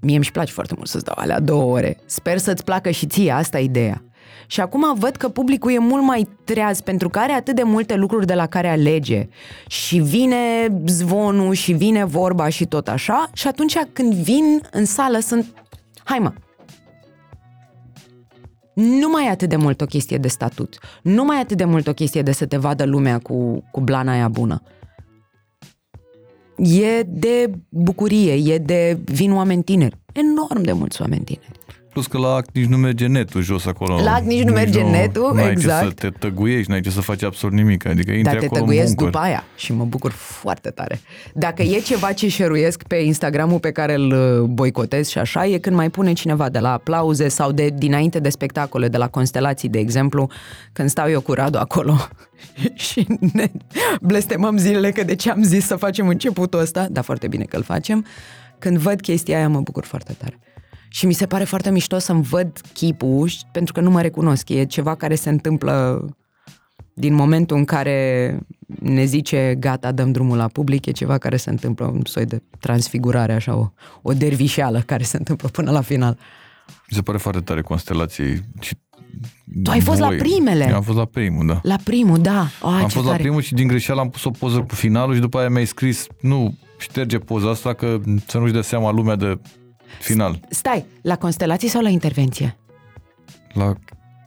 Mie îmi place foarte mult să-ți dau alea două ore. Sper să-ți placă și ție, asta e ideea. Și acum văd că publicul e mult mai treaz pentru că are atât de multe lucruri de la care alege. Și vine zvonul și vine vorba și tot așa. Și atunci când vin în sală sunt... Hai mă, nu mai e atât de mult o chestie de statut. Nu mai e atât de mult o chestie de să te vadă lumea cu, cu blana aia bună. E de bucurie, e de vin oameni tineri. Enorm de mulți oameni tineri. Plus că la act nici nu merge netul jos acolo. La act nici nu merge netul, n-ai exact. ce să te tăguiești, n-ai ce să faci absolut nimic. Adică intri Dar te acolo în tăguiesc buncăr. după aia și mă bucur foarte tare. Dacă e ceva ce șeruiesc pe Instagramul pe care îl uh, boicotez și așa, e când mai pune cineva de la aplauze sau de dinainte de spectacole, de la constelații, de exemplu, când stau eu cu Radu acolo și ne blestemăm zilele că de ce am zis să facem începutul ăsta, dar foarte bine că îl facem, când văd chestia aia mă bucur foarte tare. Și mi se pare foarte mișto să-mi văd chipul, și- pentru că nu mă recunosc. E ceva care se întâmplă din momentul în care ne zice gata, dăm drumul la public, e ceva care se întâmplă, un soi de transfigurare, așa, o, o dervișeală care se întâmplă până la final. Mi se pare foarte tare constelații. Și Tu ai fost la primele? Eu am fost la primul, da. La primul, da. Oh, am ce fost tare. la primul și din greșeală am pus o poză cu finalul și după aia mi-ai scris nu șterge poza asta că să nu-și dea seama lumea de final. Stai, la constelații sau la intervenție? La,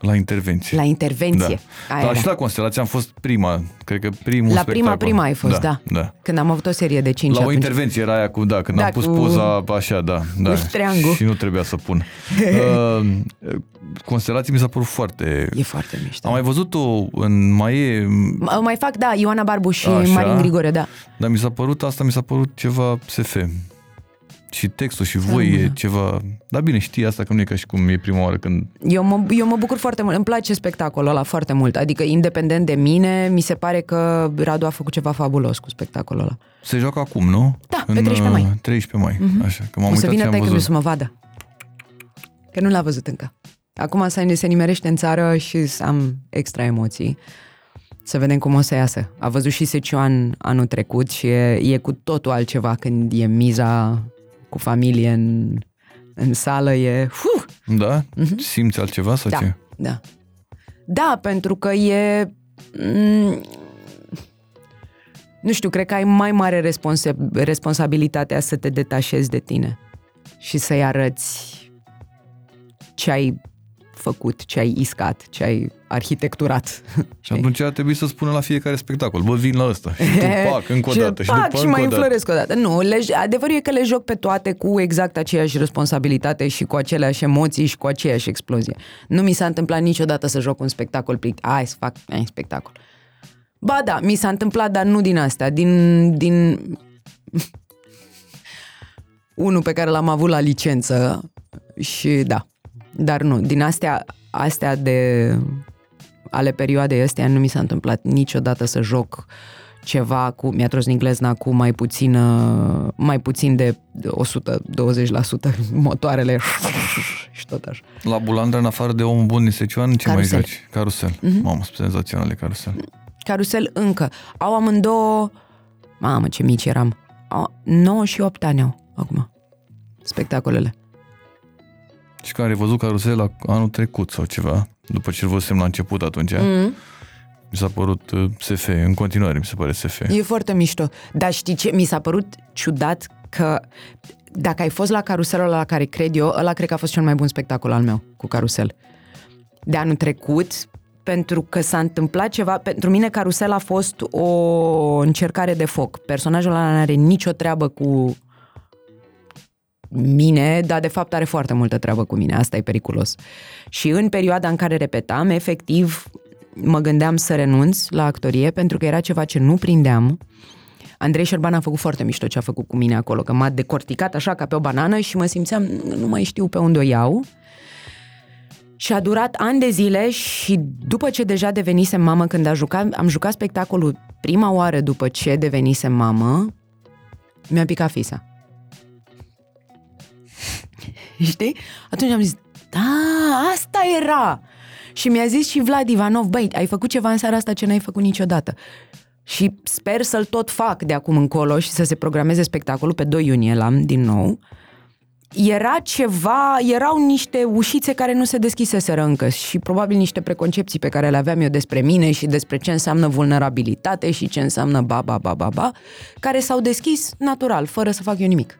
la intervenție. La intervenție. Da. Aia Dar era. și la constelație am fost prima, cred că primul La spectacol. prima, prima ai fost, da. da. Când am avut o serie de cinci La o atunci. intervenție era aia cu, da, când Da, am pus cu- poza așa, da. da. cu ștreangul. Și nu trebuia să pun. uh, constelații mi s-a părut foarte... E foarte mișto. Am mai văzut-o în mai e, M- Mai fac, da, Ioana Barbu și Așa. Marin Grigore, da. dar mi s-a părut, asta mi s-a părut ceva SF. Și textul și voi e ceva... Dar bine, știi asta că nu e ca și cum e prima oară când... Eu mă, eu mă bucur foarte mult, îmi place spectacolul ăla foarte mult, adică independent de mine, mi se pare că Radu a făcut ceva fabulos cu spectacolul ăla. Se joacă acum, nu? Da, pe în, 13 mai. uh, 13 mai, mm-hmm. așa. Că m-am o să uitat vină și am taică văzut. să mă vadă. Că nu l-a văzut încă. Acum se, se nimerește în țară și am extra emoții. Să vedem cum o să iasă. A văzut și Secioan anul trecut și e, e cu totul altceva când e miza cu familie în, în sală. E... Fuh! Da? Simți altceva sau Da, ce? da. Da, pentru că e... mm, Nu știu, cred că ai mai mare responsa- responsabilitatea să te detașezi de tine și să-i arăți ce ai făcut, ce ai iscat, ce ai arhitecturat. Și atunci ar trebui să spună la fiecare spectacol, bă, vin la ăsta. Și tu, pac, încă o și dată. Și, pac, după și încă mai o dată. înfloresc o dată. Nu, le, adevărul e că le joc pe toate cu exact aceeași responsabilitate și cu aceleași emoții și cu aceeași explozie. Nu mi s-a întâmplat niciodată să joc un spectacol plic. Hai să fac ai, spectacol. Ba da, mi s-a întâmplat, dar nu din astea, din, din unul pe care l-am avut la licență și da, dar nu, din astea, astea de ale perioadei astea nu mi s-a întâmplat niciodată să joc ceva cu, mi-a tros din glezna cu mai puțină, mai puțin de 120% motoarele și tot așa. La Bulandra, în afară de om bun din Secioan, ce Carusel. mai joci? Carusel. Mm-hmm. Mamă, senzaționale carusel. Carusel încă. Au amândouă, mamă ce mici eram, A, 9 și 8 ani au acum spectacolele. Și care ai văzut carusela anul trecut sau ceva, după ce îl văzusem la început atunci, mm. mi s-a părut uh, SF, în continuare mi se pare SF. E foarte mișto. Dar știi ce? Mi s-a părut ciudat că dacă ai fost la caruselul la care cred eu, ăla cred că a fost cel mai bun spectacol al meu cu carusel. De anul trecut, pentru că s-a întâmplat ceva, pentru mine carusel a fost o încercare de foc. Personajul ăla nu are nicio treabă cu mine, dar de fapt are foarte multă treabă cu mine, asta e periculos. Și în perioada în care repetam, efectiv, mă gândeam să renunț la actorie pentru că era ceva ce nu prindeam. Andrei Șerban a făcut foarte mișto ce a făcut cu mine acolo, că m-a decorticat așa ca pe o banană și mă simțeam, nu mai știu pe unde o iau. Și a durat ani de zile și după ce deja devenisem mamă, când a jucat, am jucat spectacolul prima oară după ce devenisem mamă, mi-a picat fisa. Știi? Atunci am zis, da, asta era. Și mi-a zis și Vlad Ivanov, băi, ai făcut ceva în seara asta ce n-ai făcut niciodată. Și sper să-l tot fac de acum încolo și să se programeze spectacolul pe 2 iunie l-am din nou. Era ceva, erau niște ușițe care nu se deschiseseră încă și probabil niște preconcepții pe care le aveam eu despre mine și despre ce înseamnă vulnerabilitate și ce înseamnă ba, ba, ba, ba, ba, care s-au deschis natural, fără să fac eu nimic.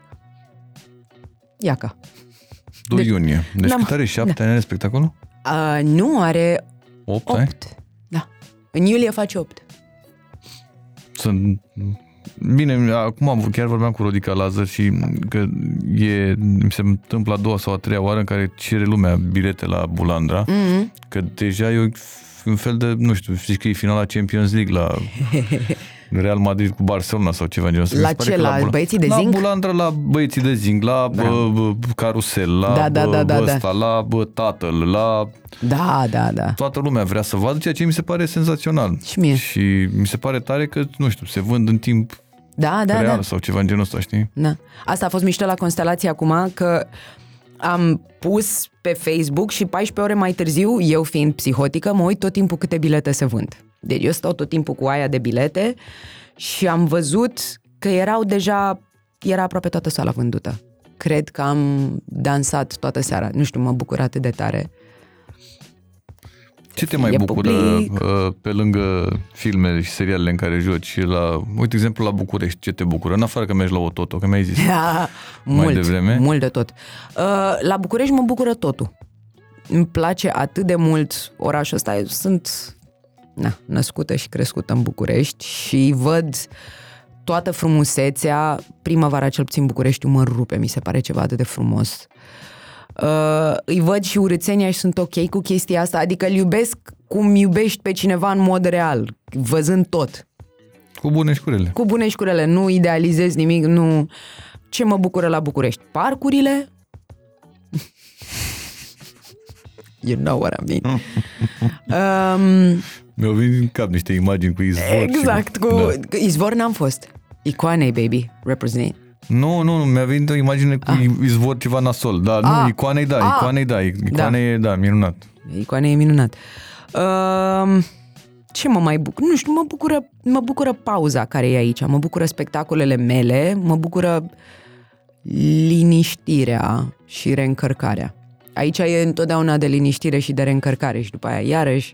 Iaca. 2 deci, iunie. Deci cât are? 7 da. ani are spectacolul? Uh, nu, are 8, 8. Ai? Da. În iulie face 8. Sunt... Bine, acum chiar vorbeam cu Rodica Lazar și că e, mi se întâmplă a doua sau a treia oară în care cere lumea bilete la Bulandra, mm-hmm. că deja e un fel de, nu știu, știți că e finala Champions League la Real Madrid cu Barcelona sau ceva genul La ce? La, la băieții de la zinc? La Bulandra, la băieții de zinc, la da. bă, carusel, la da, da, da, da, ăsta, da. la bă, tatăl, la... Da, da, da. Toată lumea vrea să vadă, ceea ce mi se pare senzațional. Și mie. Și mi se pare tare că, nu știu, se vând în timp da, da, real da. sau ceva în genul ăsta, știi? Da. Asta a fost mișto la constelație acum, că am pus pe Facebook și 14 ore mai târziu, eu fiind psihotică, mă uit tot timpul câte bilete se vând. Deci eu stau tot timpul cu aia de bilete și am văzut că erau deja, era aproape toată sala vândută. Cred că am dansat toată seara. Nu știu, mă bucur atât de tare. Ce te mai bucură public. Uh, pe lângă filmele și serialele în care joci? La, uite, exemplu, la București, ce te bucură? În afară că mergi la Ototo, că mi-ai zis da, mai mult, devreme. Mult de tot. Uh, la București mă bucură totul. Îmi place atât de mult orașul ăsta. Sunt na, născută și crescută în București și văd toată frumusețea. Primăvara, cel puțin București, mă rupe, mi se pare ceva atât de frumos. Uh, îi văd și urățenia și sunt ok cu chestia asta, adică îl iubesc cum iubești pe cineva în mod real, văzând tot. Cu bune și curele. Cu bune și curele, nu idealizez nimic, nu... Ce mă bucură la București? Parcurile? you know what I mean. um, mi-au venit în cap niște imagini cu izvor. Exact, și... cu da. izvor n-am fost. Icoanei, baby, represent. Nu, nu, mi-a venit o imagine cu ah. izvor ceva nasol. Da, ah. nu, icoanei da, ah. icoanei da, icoanei da. da, minunat. Icoanei e minunat. Uh, ce mă mai bucur? Nu știu, mă bucură, mă bucură pauza care e aici, mă bucură spectacolele mele, mă bucură liniștirea și reîncărcarea. Aici e întotdeauna de liniștire și de reîncărcare și după aia iarăși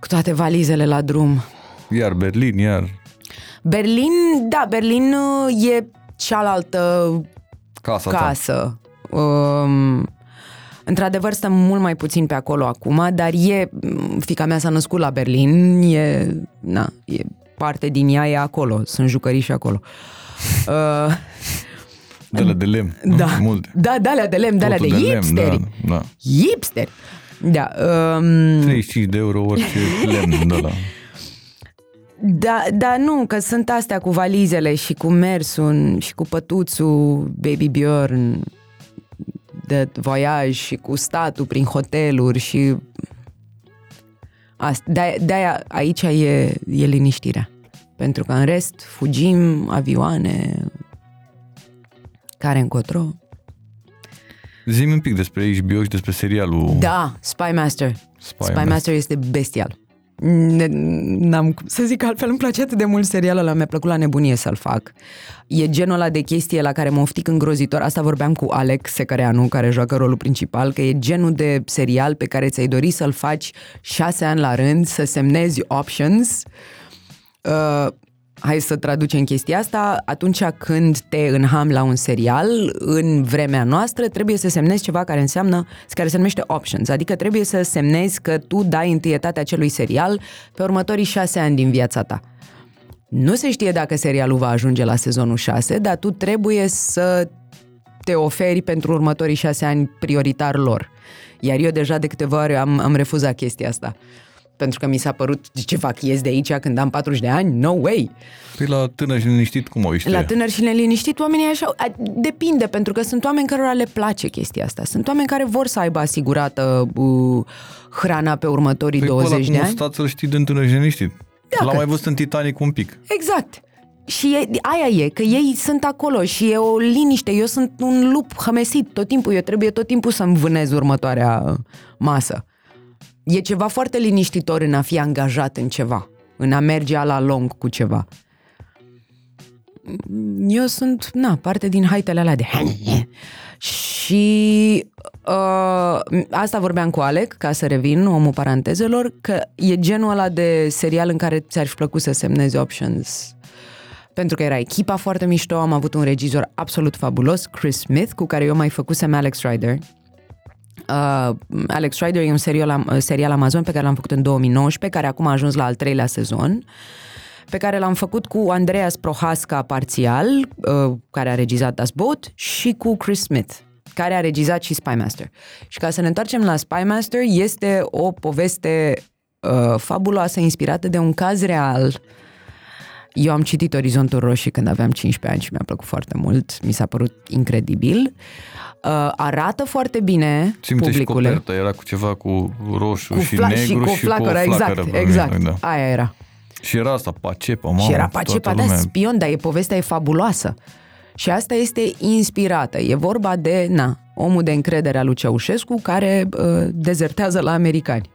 cu toate valizele la drum. Iar Berlin, iar... Berlin, da, Berlin uh, e cealaltă Casa casă. Um, într-adevăr, stăm mult mai puțin pe acolo acum, dar e, fica mea s-a născut la Berlin, e, na, e parte din ea e acolo, sunt jucăriși și acolo. Uh, de de lemn, da, multe. Da, de alea de lemn, de alea de, de hipsteri. Lemn, da, da. Hipsteri. Da. Um... 35 de euro orice lemn de la... Da, da, nu, că sunt astea cu valizele și cu mersul și cu pătuțul Baby Bjorn de voiaj și cu statul prin hoteluri și Asta, de-aia, de-aia aici e, e liniștirea. Pentru că în rest fugim, avioane, care încotro. Zi un pic despre HBO și despre serialul... Da, Spy Master. Spy, Spy Master. Master este bestial. Ne- N-am cum să zic altfel, îmi place atât de mult serialul ăla, mi-a plăcut la nebunie să-l fac. E genul ăla de chestie la care mă oftic îngrozitor. Asta vorbeam cu Alex Secăreanu, care joacă rolul principal, că e genul de serial pe care ți-ai dori să-l faci șase ani la rând, să semnezi options. Uh, hai să traducem chestia asta, atunci când te înham la un serial, în vremea noastră, trebuie să semnezi ceva care înseamnă, care se numește options, adică trebuie să semnezi că tu dai întâietatea acelui serial pe următorii șase ani din viața ta. Nu se știe dacă serialul va ajunge la sezonul 6, dar tu trebuie să te oferi pentru următorii șase ani prioritar lor. Iar eu deja de câteva ori am, am refuzat chestia asta. Pentru că mi s-a părut, "De ce fac, ies de aici când am 40 de ani? No way! Păi la tânăr și liniștit cum o ești? La tânăr și neliniștit, oamenii așa, a- depinde, pentru că sunt oameni cărora le place chestia asta. Sunt oameni care vor să aibă asigurată uh, hrana pe următorii Păi 20 ăla de cum ani. stați să-l știi de tânăr și liniștit. Dacă- L-am mai văzut în Titanic un pic. Exact. Și e, aia e, că ei sunt acolo și e o liniște. Eu sunt un lup hămesit tot timpul. Eu trebuie tot timpul să-mi vânez următoarea uh, masă. E ceva foarte liniștitor în a fi angajat în ceva. În a merge la lung cu ceva. Eu sunt, na, parte din haitele alea de... Și uh, asta vorbeam cu Alec, ca să revin, omul parantezelor, că e genul ăla de serial în care ți-ar fi plăcut să semnezi options. Pentru că era echipa foarte mișto, am avut un regizor absolut fabulos, Chris Smith, cu care eu mai făcusem Alex Rider. Uh, Alex Rider e un serial, am- serial Amazon pe care l-am făcut în 2019, care acum a ajuns la al treilea sezon pe care l-am făcut cu Andreas Prohaska parțial, uh, care a regizat Das Boat, și cu Chris Smith, care a regizat și Spy Master. Și ca să ne întoarcem la Spy Master, este o poveste uh, fabuloasă, inspirată de un caz real. Eu am citit Orizontul Roșii când aveam 15 ani și mi-a plăcut foarte mult, mi s-a părut incredibil. Uh, arată foarte bine Simte și publicule. coperta, era cu ceva cu roșu cu, și fla- negru și cu o flacără, exact, pe exact. mine, Da. Aia era. Și era asta, Pacepa, mamă, și era toată Pacepa, da, lumea. spion, dar e, povestea e fabuloasă. Și asta este inspirată. E vorba de, na, omul de încredere al lui Ceaușescu care uh, dezertează la americani.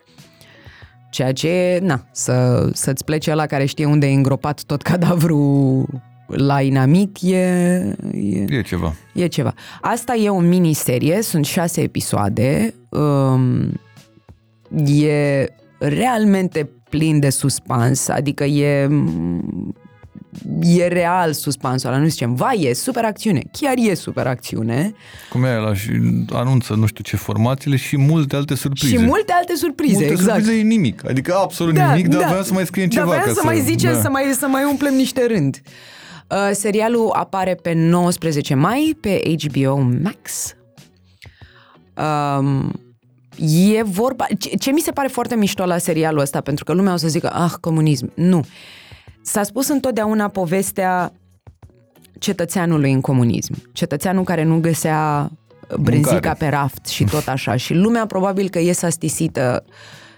Ceea ce, na, să, să-ți plece la care știe unde e îngropat tot cadavrul la inamic e, e, E ceva. e ceva. Asta e o miniserie, sunt șase episoade. Um, e realmente plin de suspans, adică e e real suspansul ăla, nu zicem, vai, e super acțiune, chiar e super acțiune Cum e ăla și anunță nu știu ce formațiile și multe alte surprize. și multe alte surprize, multe exact. surprize e nimic. Adică absolut nimic, dar vreau să mai scriem ceva. Da, ca vreau să, mai zicem, da. să, mai, să mai umplem niște rând. Uh, serialul apare pe 19 mai pe HBO Max. Um, e vorba... Ce, ce mi se pare foarte mișto la serialul ăsta, pentru că lumea o să zică, ah, comunism. Nu. S-a spus întotdeauna povestea cetățeanului în comunism. Cetățeanul care nu găsea brânzica Mâncare. pe raft și tot așa. Și lumea probabil că e sastisită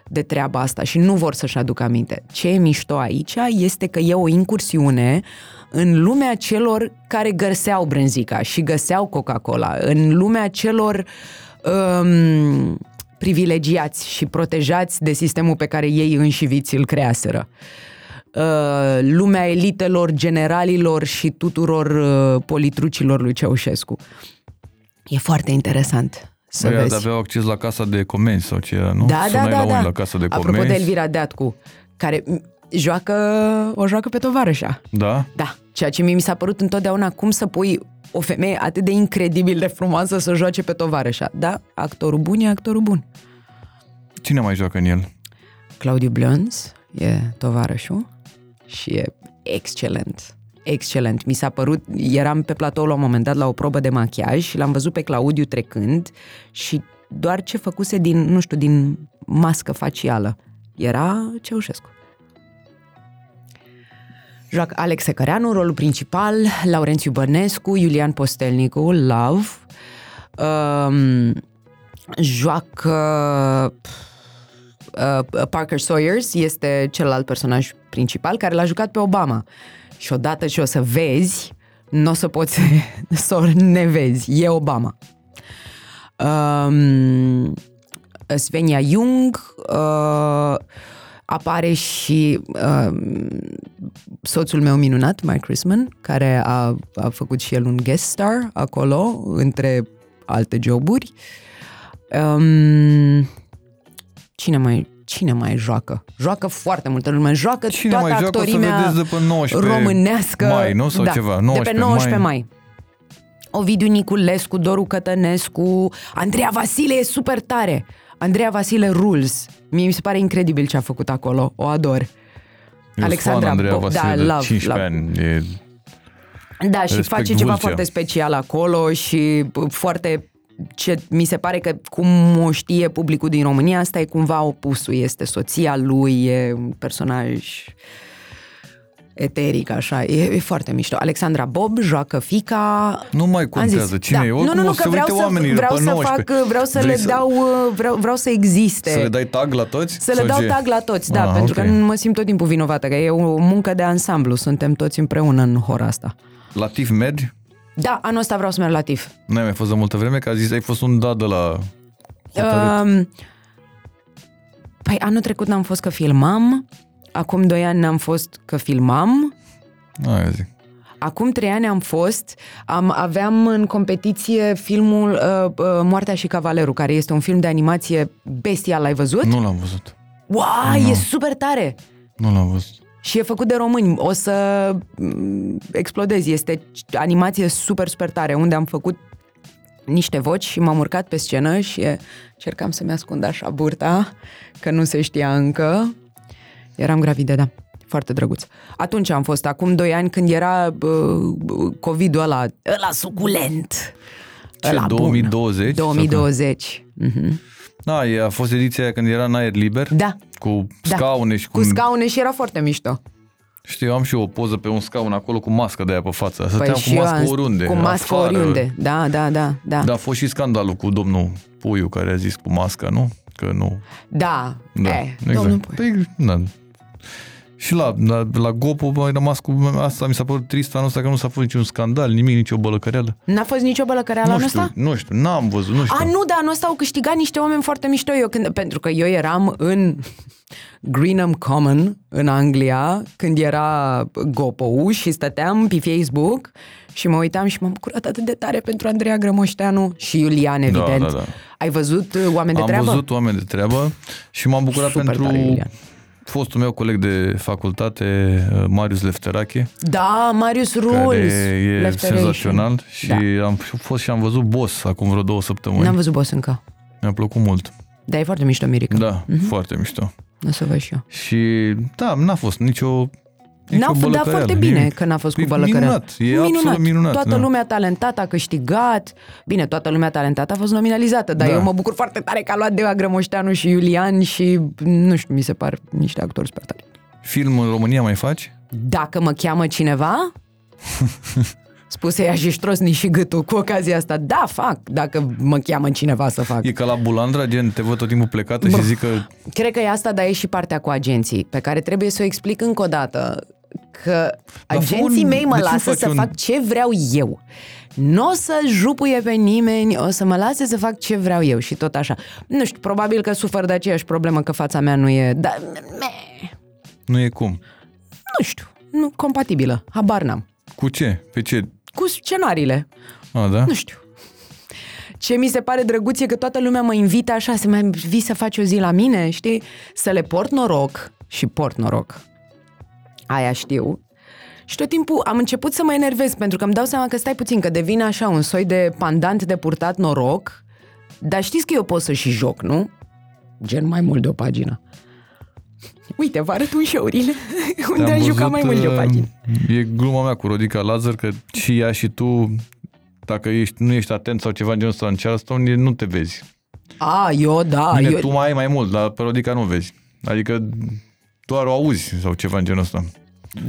de treaba asta și nu vor să-și aducă aminte. Ce e mișto aici este că e o incursiune în lumea celor care găseau brânzica și găseau Coca-Cola, în lumea celor um, privilegiați și protejați de sistemul pe care ei înșiviți îl creaseră. Uh, lumea elitelor, generalilor și tuturor uh, politrucilor lui Ceaușescu. E foarte interesant să Băi, vezi. aveau acces la casa de comenzi sau ce era, nu? Da, da, Sunai da, la da. unii la casa de comenzi. Apropo de Elvira Deatcu, care m, joacă, o joacă pe tovarășa. Da? Da, ceea ce mie mi s-a părut întotdeauna cum să pui o femeie atât de incredibil de frumoasă să joace pe tovarășa. Da, actorul bun e actorul bun. Cine mai joacă în el? Claudiu Blânz e tovarășul și e excelent. Excelent. Mi s-a părut, eram pe platou la un moment dat la o probă de machiaj și l-am văzut pe Claudiu trecând și doar ce făcuse din, nu știu, din mască facială. Era Ceaușescu. Joacă Alex Secăreanu, rolul principal, Laurențiu Bănescu, Iulian Postelnicu, Love. Um, joacă uh, Parker Sawyers este celălalt personaj principal care l-a jucat pe Obama. Și odată ce o să vezi, nu o să poți să o nevezi. E Obama. Um, Svenja Jung, uh, apare și uh, soțul meu minunat, Mike Chrisman, care a, a făcut și el un guest star acolo, între alte joburi. Um, cine mai cine mai joacă? Joacă foarte multă lume. Joacă Cine toată mai joacă o să actorimea vedeți de pe 19 românească. mai, nu? Sau da, ceva, de 19 pe 19 mai. mai. Ovidiu Niculescu, Doru Cătănescu, Andreea Vasile e super tare. Andreea Vasile rules. Mie mi se pare incredibil ce a făcut acolo. O ador. Eu Alexandra fan Andreea Bo- Vasile da, de love, 15 love. ani. E, Da, și Respect face ceva Vâlcea. foarte special acolo și bă, foarte ce mi se pare că cum o știe publicul din România, asta e cumva opusul. Este soția lui, e un personaj eteric, așa. E, e foarte mișto. Alexandra Bob joacă fica... nu mai Am contează zis, cine da. e. Nu, Oricum nu, nu, o că să vreau uite să, oamenii vreau după să 19. fac, vreau să Vrei le dau, uh, vreau, vreau să existe. Să le dai tag la toți? Să le Sau dau ce? tag la toți, da, Ah, pentru ok. că nu mă simt tot timpul vinovată, că e o muncă de ansamblu, suntem toți împreună în hora asta. La TIF mergi? Da, anul ăsta vreau să merg la TIF. N-ai mai fost de multă vreme, că a zis ai fost un da de la hotărât. Um, păi anul trecut n-am fost că filmam, acum doi ani n-am fost că filmam, Aia zic. acum trei ani am fost, am, aveam în competiție filmul uh, uh, Moartea și Cavalerul, care este un film de animație bestial, l-ai văzut? Nu l-am văzut. Wow, e super tare! Nu l-am văzut. Și e făcut de români. O să mm, explodezi. Este animație super, super tare, unde am făcut niște voci și m-am urcat pe scenă și e, cercam să-mi ascund așa burta, că nu se știa încă. Eram gravidă, da. Foarte drăguț. Atunci am fost, acum doi ani, când era uh, COVID-ul ăla, ăla suculent. Ce, Ăla bun. 2020? 2020. Mhm. Da, e, a fost ediția aia când era în aer liber. Da. Cu Da. scaune și cu... Cu scaune și era foarte mișto. Știu, am și eu o poză pe un scaun acolo cu mască de aia pe față. Stăteam cu Păi eu mască am- oriunde. Cu mască afară. oriunde. Da, da, da, da. Da, a fost și scandalul cu domnul Puiu care a zis cu masca, nu? Că nu. Da, Da, eh, domnul Pui. Păi, da. Și la, la, la Gopo mai rămas cu asta, mi s-a părut trist anul ăsta că nu s-a făcut niciun scandal, nimic, nicio bălăcăreală. N-a fost nicio bălăcăreală Nu anul știu, ăsta? nu știu, n-am văzut, nu știu. A, nu, dar anul ăsta au câștigat niște oameni foarte mișto eu când, pentru că eu eram în Greenham Common în Anglia când era gopo și stăteam pe Facebook și mă uitam și m-am bucurat atât de tare pentru Andreea Grămoșteanu și Iulian, evident. da, da. Ai văzut uh, oameni de Am treabă? văzut oameni de treabă și m-am bucurat Super pentru tare, Iulian. Fostul meu coleg de facultate, uh, Marius Lefterache, Da, Marius care Rules. e Lefteration. senzațional și Da. am fost și am văzut Boss acum vreo două săptămâni. N-am văzut boss încă. Mi-a plăcut mult. Dar e foarte mișto, Mirica. Da, foarte mișto. O să văd și eu. Și da, n-a fost nicio nicio N-a fost, dar bălăcăreală, foarte bine nimic. că n-a fost cu E bălăcăreală. minunat, e absolut minunat, Toată da. lumea talentată a câștigat. Bine, toată lumea talentată a fost nominalizată, dar Da. eu mă bucur foarte tare că a luat Deva Grămoșteanu și Iulian și, nu știu, mi se par niște actori super tari. Film în România mai faci? Dacă mă cheamă cineva, spuse ea și ștrosni și gâtul cu ocazia asta. Da, fac, dacă mă cheamă cineva să fac. E ca la Bulandra, gen te văd tot timpul plecată și zic că Cred că e asta, dar e și partea cu agenții, pe care trebuie să o explic încă o dată. Că Dar fă agenții un- mei mă de ce nu lasă faci să un- fac ce vreau eu. Nu o să jupuie pe nimeni, o să mă lase să fac ce vreau eu și tot așa. Nu știu, probabil că sufăr de aceeași problemă că fața mea nu e... Da, me, nu e cum. nu știu, nu compatibilă, habar n-am. Cu ce? Pe ce? Cu scenariile, A, da? nu știu. Ce mi se pare drăguț e că toată lumea mă invită așa să mai vii să faci o zi la mine, știi? Să le port noroc și port noroc. Aia știu. Și tot timpul am început să mă enervez pentru că îmi dau seama că stai puțin, că devine așa un soi de pandant de purtat noroc, dar știți că eu pot să și joc, nu? Gen mai mult de o pagină. Uite, vă arăt un show-urile unde Te-am am jucat mai mult de o uh, pagină. E gluma mea cu Rodica Lazar că și ea și tu, dacă ești, nu ești atent sau ceva în genul ăsta în Charleston, e- nu te vezi. A, eu da, Bine, eu, tu mai ai mai mult, dar pe Rodica nu vezi. Adică doar o auzi sau ceva în genul ăsta.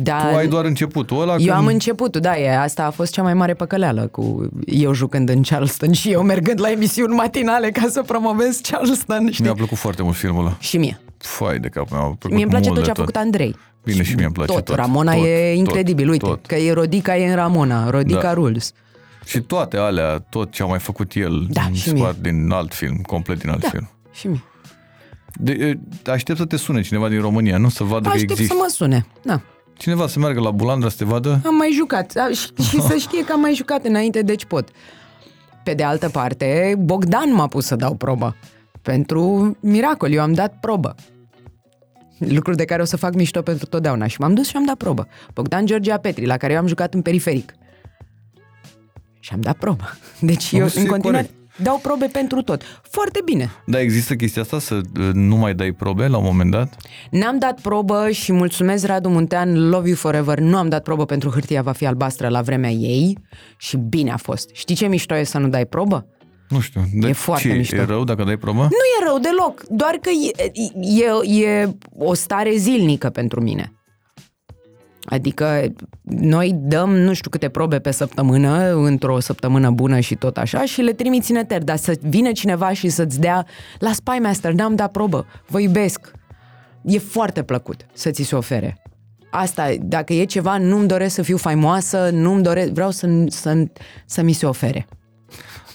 da, Tu ai doar începutul ăla Eu când... am începutul, da, e, asta a fost cea mai mare păcăleală cu eu jucând în Charleston și eu mergând la emisiuni matinale ca să promovez Charleston, știi? Mi-a plăcut foarte mult filmul ăla. Și mie. Fai de cap, mi-a plăcut Mie îmi place mult tot de ce a făcut Andrei. Bine, și mie îmi place tot. tot. Ramona Tot, e tot, incredibil, uite, tot. că e Rodica e în Ramona, Rodica Da. Rules. Și toate alea, tot ce a mai făcut el, Da, mi și se mie. pare din alt film, complet din alt Da, film. și mie. De, aștept să te sune cineva din România, nu? Să vadă Aștept că există. să mă sune. Da. Cineva să meargă la Bulandra să te vadă? Am mai jucat. Da, și, și să știe că am mai jucat înainte, deci pot. Pe de altă parte, Bogdan m-a pus să dau probă. Pentru miracol, eu am dat probă. Lucruri de care o să fac mișto pentru totdeauna. Și m-am dus și am dat probă. Bogdan Georgia Petri, la care eu am jucat în periferic. Și am dat probă. Deci Am eu, văzut, în e continuare, corect. Dau probe pentru tot. Foarte bine. Da, există chestia asta să uh, nu mai dai probe la un moment dat? N-am dat probă și mulțumesc Radu Muntean, love you forever, nu am dat probă pentru hârtia va fi albastră la vremea ei și bine a fost. Știi ce mișto e să nu dai probă? Nu știu. De E foarte ce, mișto. E rău dacă dai probă? Nu e rău deloc, doar că e, e, e o stare zilnică pentru mine. Adică noi dăm nu știu câte probe pe săptămână, într-o săptămână bună și tot așa, și le trimiți în eter, dar să vină cineva și să-ți dea la Spy Master, n-am dat probă, vă iubesc. E foarte plăcut să ți se ofere. Asta, dacă e ceva, nu-mi doresc să fiu faimoasă, nu-mi doresc, vreau să, să, să mi se ofere.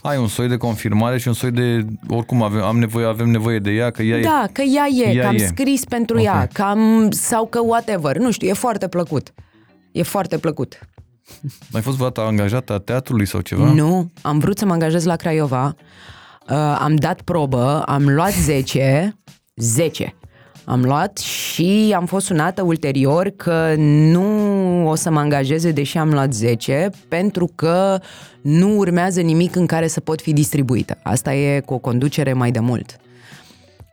Ai un soi de confirmare și un soi de... Oricum avem, am nevoie, avem nevoie de ea, că ea e... Da, că ea e, Ea că am e. scris pentru Ok. ea, că am, sau că whatever, nu știu, e foarte plăcut. E foarte plăcut. Ai fost vreodată angajată a teatrului sau ceva? Nu, am vrut să mă angajez la Craiova, uh, am dat probă, am luat 10, 10. Am luat și am fost sunată ulterior că nu o să mă angajeze deși am luat 10 pentru că nu urmează nimic în care să pot fi distribuită. Asta e cu o conducere mai de mult.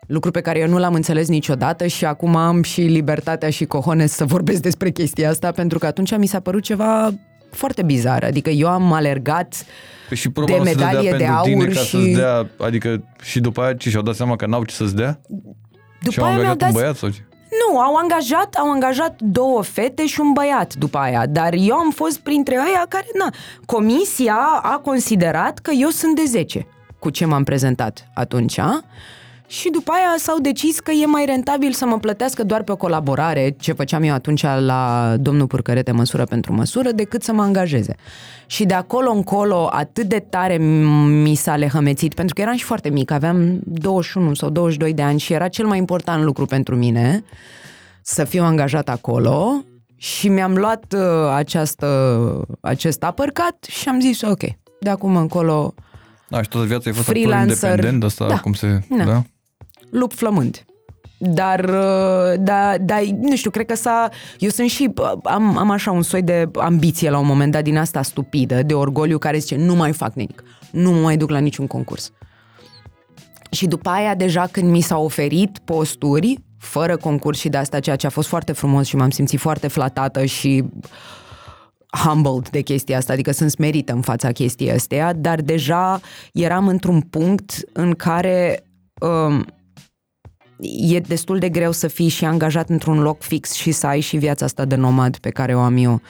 Lucru pe care eu nu l-am înțeles niciodată și acum am și libertatea și cojones să vorbesc despre chestia asta pentru că atunci mi s-a părut ceva foarte bizar. Adică eu am alergat Păi și probabil de să dea medalie de pentru aur tine ca și- să-ți dea, adică și după aia ce și-au dat seama că n-au ce să-ți dea? După și au aia mi-au angajat dat un băiat sau ce? Nu, au angajat, au angajat două fete și un băiat după aia, dar eu am fost printre aia care, na, comisia a considerat că eu sunt de 10 cu ce m-am prezentat atunci, a? Și după aia s-au decis că e mai rentabil să mă plătească doar pe o colaborare, ce făceam eu atunci la domnul Purcărete măsură pentru măsură, decât să mă angajeze. Și de acolo încolo atât de tare mi s-a lehămețit, pentru că eram și foarte mic, aveam 21 sau 22 de ani și era cel mai important lucru pentru mine să fiu angajat acolo și mi-am luat uh, această, acest uppercut și am zis ok, de acum încolo Da, și toată viața ai fost actor Freelancer. independent, asta Da. cum se... Da. Da. Lup flământ. Dar, uh, da, da, nu știu, cred că s-a... Eu sunt și... Am, am așa un soi de ambiție la un moment dat din asta stupidă, de orgoliu, care zice nu mai fac nimic, nu mă mai duc la niciun concurs. Și după aia, deja când mi s-au oferit posturi, fără concurs și de asta, ceea ce a fost foarte frumos și m-am simțit foarte flatată și humbled de chestia asta, adică sunt smerită în fața chestiei astea, dar deja eram într-un punct în care um, e destul de greu să fii și angajat într-un loc fix și să ai și viața asta de nomad pe care o am eu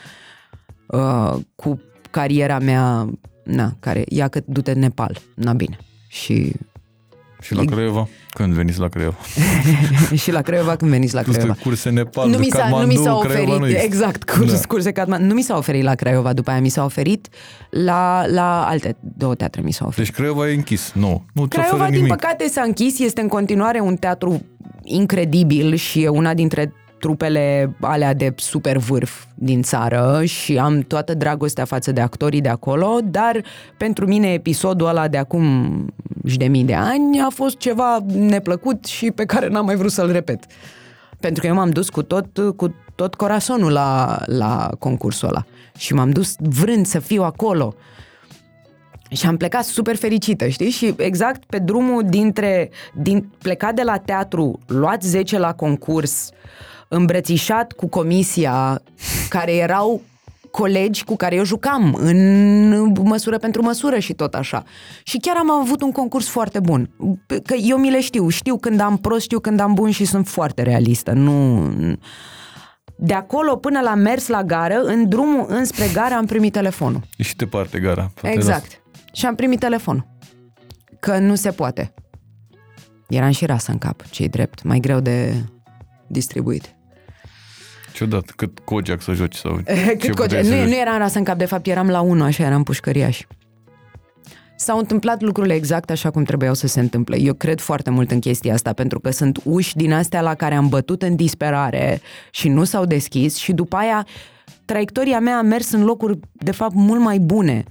uh, cu cariera mea, na, care ia că du-te în Nepal, na bine. Și, Și la Craiova? Când veniți la Craiova? și la Craiova când veniți la Tu stai Craiova. curse Nepal, Nu de mi, s-a, nu Kathmandu, mi s-a Craiova oferit, nu există. exact, curs, Da. da. curse Kathmandu. Nu mi s-a oferit la Craiova după aia, mi s-a oferit la, la alte două teatre mi s-a oferit. Deci Craiova e închis, nu. Nu ți Craiova, oferă din nimic. păcate, s-a închis, este în continuare un teatru incredibil și e una dintre trupele alea de super vârf din țară și am toată dragostea față de actorii de acolo, dar pentru mine episodul ăla de acum și de mii de ani a fost ceva neplăcut și pe care n-am mai vrut să-l repet. Pentru că eu m-am dus cu tot, cu tot corazonul la, la concursul ăla și m-am dus vrând să fiu acolo. Și am plecat super fericită, știi? Și exact pe drumul dintre, din, plecat de la teatru, luat 10 la concurs, îmbrățișat cu comisia, care erau colegi cu care eu jucam în măsură pentru măsură și tot așa. Și chiar am avut un concurs foarte bun. Că eu mi le știu, știu când am prost, știu când am bun și sunt foarte realistă. Nu... De acolo până la mers la gară, în drumul înspre gară am primit telefonul. E și departe gara. frate, Exact. Și am primit telefonul. Că nu se poate. Eram și rasă în cap, cei drept. Mai greu de distribuit. Lasă. Ciudat, cât Kojak să joci sau ce Cât coce. puteai să Nu, joci. nu eram rasă în cap, de fapt eram la 1, așa eram pușcăriaș. s-au întâmplat lucrurile exact așa cum trebuiau să se întâmple. Eu cred foarte mult în chestia asta, pentru că sunt uși din astea la care am bătut în disperare și nu s-au deschis și după aia traiectoria mea a mers în locuri, de fapt, mult mai bune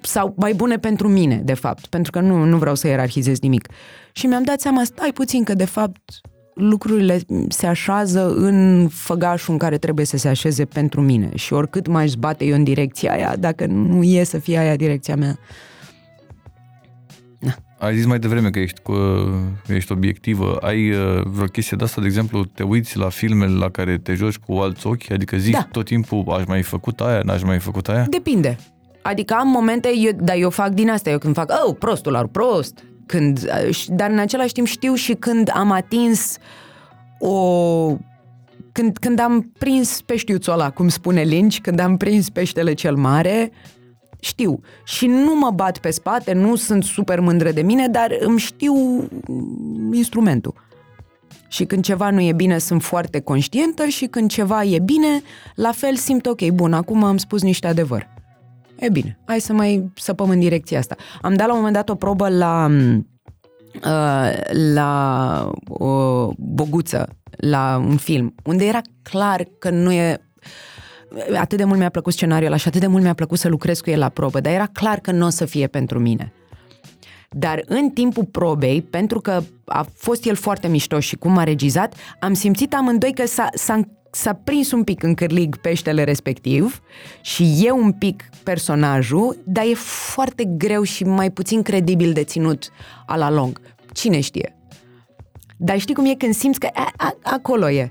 sau mai bune pentru mine, de fapt, pentru că nu, nu vreau să ierarhizez nimic. Și mi-am dat seama, stai puțin, că de fapt lucrurile se așează în făgașul în care trebuie să se așeze pentru mine și oricât mai bate eu în direcția aia, dacă nu e să fie aia direcția mea. Na. Ai zis mai devreme că ești, cu, ești obiectivă. Ai uh, vreo chestie de asta, de exemplu, te uiți la filmele la care te joci cu alți ochi? Adică zici da. tot timpul, aș mai făcut aia, n-aș mai făcut aia? Depinde. Adică am momente, eu, dar eu fac din asta, eu când fac, oh, prostul ar prost, când, dar în același timp știu și când am atins o când, când am prins peștiuțul ăla, cum spune Lynch, când am prins peștele cel mare, știu. Și nu mă bat pe spate, nu sunt super mândră de mine, dar îmi știu instrumentul. Și când ceva nu e bine, sunt foarte conștientă și când ceva e bine, la fel simt, ok, bun, acum am spus niște adevăr. E bine, hai să mai săpăm în direcția asta. Am dat la un moment dat o probă la uh, la o boguță, la un film, unde era clar că nu e atât de mult mi-a plăcut scenariul ăla și atât de mult mi-a plăcut să lucrez cu el la probă, dar era clar că nu o să fie pentru mine. Dar în timpul probei, pentru că a fost el foarte mișto și cum a regizat, am simțit amândoi că s-a, s-a s-a prins un pic în cârlig peștele respectiv și e un pic personajul, dar e foarte greu și mai puțin credibil de ținut a la lung. Cine știe? Dar știi cum e când simți că a, a, acolo e.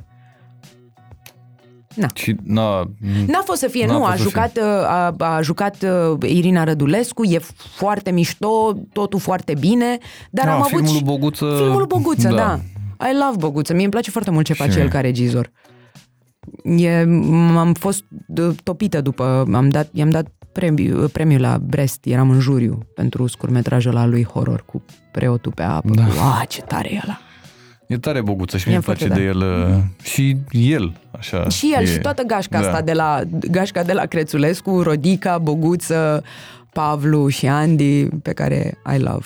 Na. Și n-a, n-a fost să fie, nu, a jucat, a, a jucat uh, Irina Rădulescu, e foarte mișto, totul foarte bine, dar da, am avut filmul Boguță... Filmul Boguță, da. da. I love Boguță, mie îmi place foarte mult ce face el ca regizor. E, am fost topită după, am dat, i-am dat premiu, premiu la Brest, eram în juriu pentru scurmetrajul la lui horror cu preotul pe apă. Da. Cu, a, ce tare e ăla! E tare boguță și mi-e place de el mm. și el, așa. Și el, e, și toată gașca da. asta de la, gașca de la Crețulescu, Rodica, Boguță, Pavlu și Andy, pe care I love.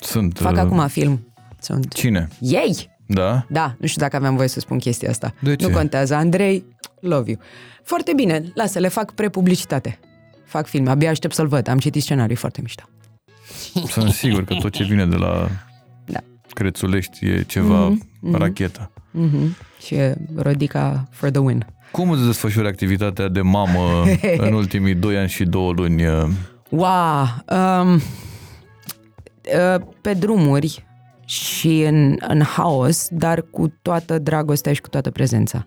Sunt. Fac uh... acum film. Sunt. Cine? Ei! Da? Da, nu știu dacă aveam voie să spun chestia asta. De ce? Nu contează. Andrei, love you. Foarte bine, lasă, le fac prepublicitate. Fac film, abia aștept să-l văd. Am citit scenarii foarte mișto. Sunt sigur că tot ce vine de la da. Crețulești e ceva mm-hmm. rachetă. Mm-hmm. Și e Rodica for the win. Cum îți desfășuri activitatea de mamă în ultimii doi ani și două luni? Wow! Um, uh, pe drumuri, și în, în haos, dar cu toată dragostea și cu toată prezența.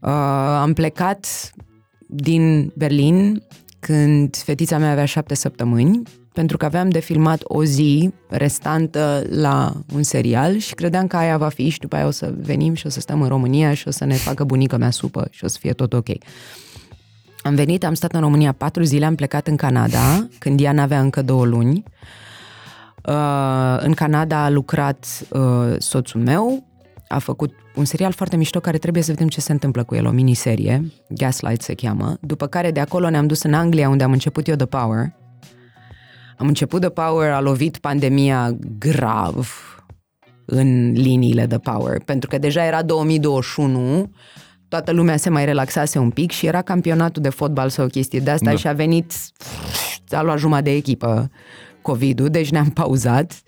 Uh, am plecat din Berlin când fetița mea avea șapte săptămâni, pentru că aveam de filmat o zi restantă la un serial și credeam că aia va fi și după aia o să venim și o să stăm în România și o să ne facă bunica mea supă și o să fie tot ok. Am venit, am stat în România patru zile, am plecat în Canada, când ea n-avea încă două luni. Uh, în Canada a lucrat uh, soțul meu, a făcut un serial foarte mișto care trebuie să vedem ce se întâmplă cu el, o miniserie, Gaslight se cheamă, după care de acolo ne-am dus în Anglia unde am început eu The Power. Am început The Power, a lovit pandemia grav în liniile The Power, pentru că deja era 2021, toată lumea se mai relaxase un pic și era campionatul de fotbal sau o chestie de asta da. și a venit, a luat jumătate de echipă COVID-ul, deci ne-am pauzat.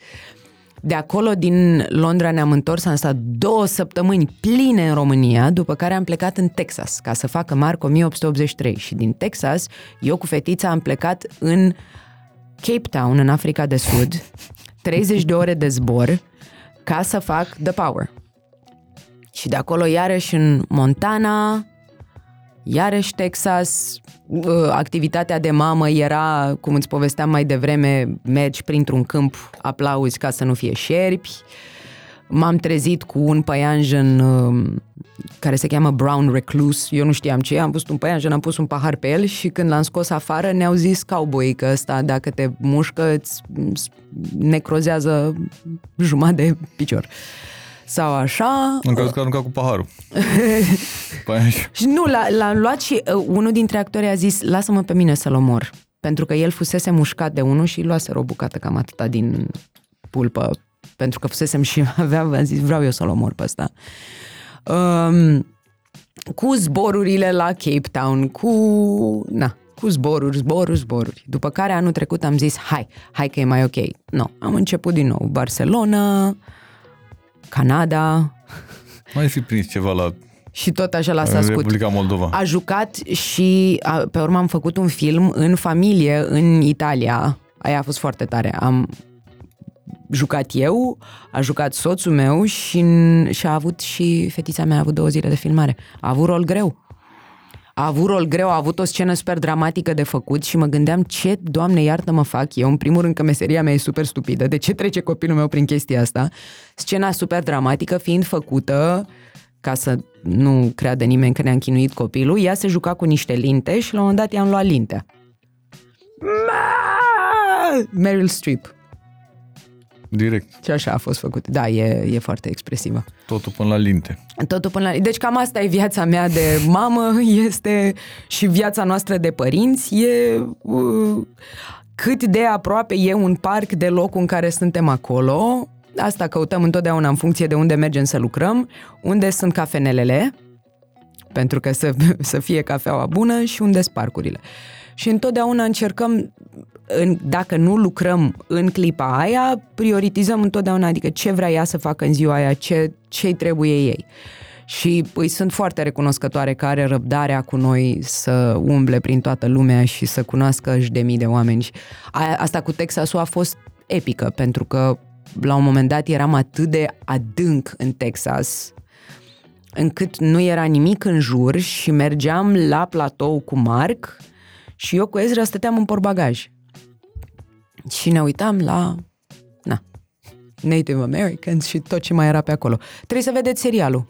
De acolo, din Londra, ne-am întors, am stat două săptămâni pline în România, după care am plecat în Texas, ca să facă Marco 1883. Și din Texas, eu cu fetița am plecat în Cape Town, în Africa de Sud, 30 de ore de zbor, ca să fac The Power. Și de acolo, iarăși în Montana, iarăși Texas, Uh, activitatea de mamă era, cum îți povesteam mai devreme, mergi printr-un câmp, aplauzi ca să nu fie șerpi. M-am trezit cu un păianjen uh, care se cheamă Brown Recluse, eu nu știam ce, am pus un păianjen, am pus un pahar pe el și când l-am scos afară ne-au zis cowboy că ăsta dacă te mușcă îți necrozează jumătate de picior. Uh, sau așa. În cazul că a aruncat cu paharul. păi și nu, l-a, l-am luat și uh, unul dintre actori a zis, lasă-mă pe mine să-l omor. pentru că el fusese mușcat de unul și luase o bucată cam atâta din pulpă, pentru că fusesem și aveam, am zis, vreau eu să-l omor pe ăsta. Um, cu zborurile la Cape Town, cu, na, cu zboruri, zboruri, zboruri. După care anul trecut am zis, hai, hai că e mai ok. Nu, no, am început din nou. Barcelona, Canada. Mai fi prins ceva la și tot așa l-a scut. Republica Moldova. A jucat și a, pe urmă am făcut un film în familie în Italia. Aia a fost foarte tare. Am jucat eu, a jucat soțul meu și, și a avut și fetița mea a avut două zile de filmare. A avut rol greu. A avut rol greu, a avut o scenă super dramatică de făcut și mă gândeam ce, doamne, iartă mă fac eu. În primul rând că meseria mea e super stupidă. De ce trece copilul meu prin chestia asta? Scena super dramatică fiind făcută ca să nu creadă nimeni că ne-a închinuit copilul, ea se juca cu niște linte și la un moment dat i-am luat lintea. Meryl Streep. Direct. Și așa a fost făcut. Da, e, e foarte expresivă. Totul până la linte. Totul până la... Deci cam asta e viața mea de mamă, este și viața noastră de părinți. E uh, cât de aproape e un parc de locul în care suntem acolo. Asta căutăm întotdeauna în funcție de unde mergem să lucrăm, unde sunt cafenelele, pentru că să, să fie cafeaua bună și unde sunt parcurile. Și întotdeauna încercăm în, dacă nu lucrăm în clipa aia, prioritizăm întotdeauna, adică ce vrea ea să facă în ziua aia, ce ce trebuie ei. Și îi sunt foarte recunoscătoare că are răbdarea cu noi să umble prin toată lumea și să cunoască și de mii de oameni. Și asta cu Texasul a fost epică, pentru că la un moment dat eram atât de adânc în Texas încât nu era nimic în jur și mergeam la platou cu Mark și eu cu Ezra stăteam în porbagaj și ne uitam la na, Native Americans și tot ce mai era pe acolo. Trebuie să vedeți serialul.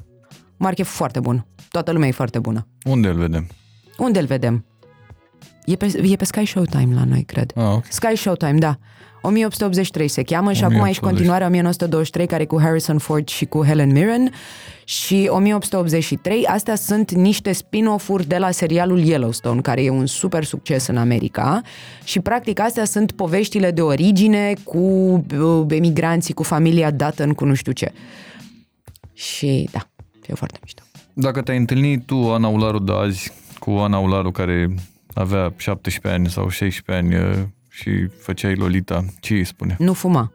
Mark e foarte bun. Toată lumea e foarte bună. Unde îl vedem? Unde îl vedem? E pe, e pe Sky Showtime la noi, cred. Ah, okay. Sky Showtime, da. 1883 se cheamă și acum aici continuarea 1923 care e cu Harrison Ford și cu Helen Mirren și 1883. Astea sunt niște spin-off-uri de la serialul Yellowstone, care e un super succes în America și practic astea sunt poveștile de origine cu uh, emigranții, cu familia Dutton, cu nu știu ce. Și da, e foarte mișto. Dacă te-ai întâlnit tu, Ana Ularu de azi, cu Ana Ularu care avea 17 ani sau 16 ani, uh, și făceai Lolita, ce îi spune? Nu fuma.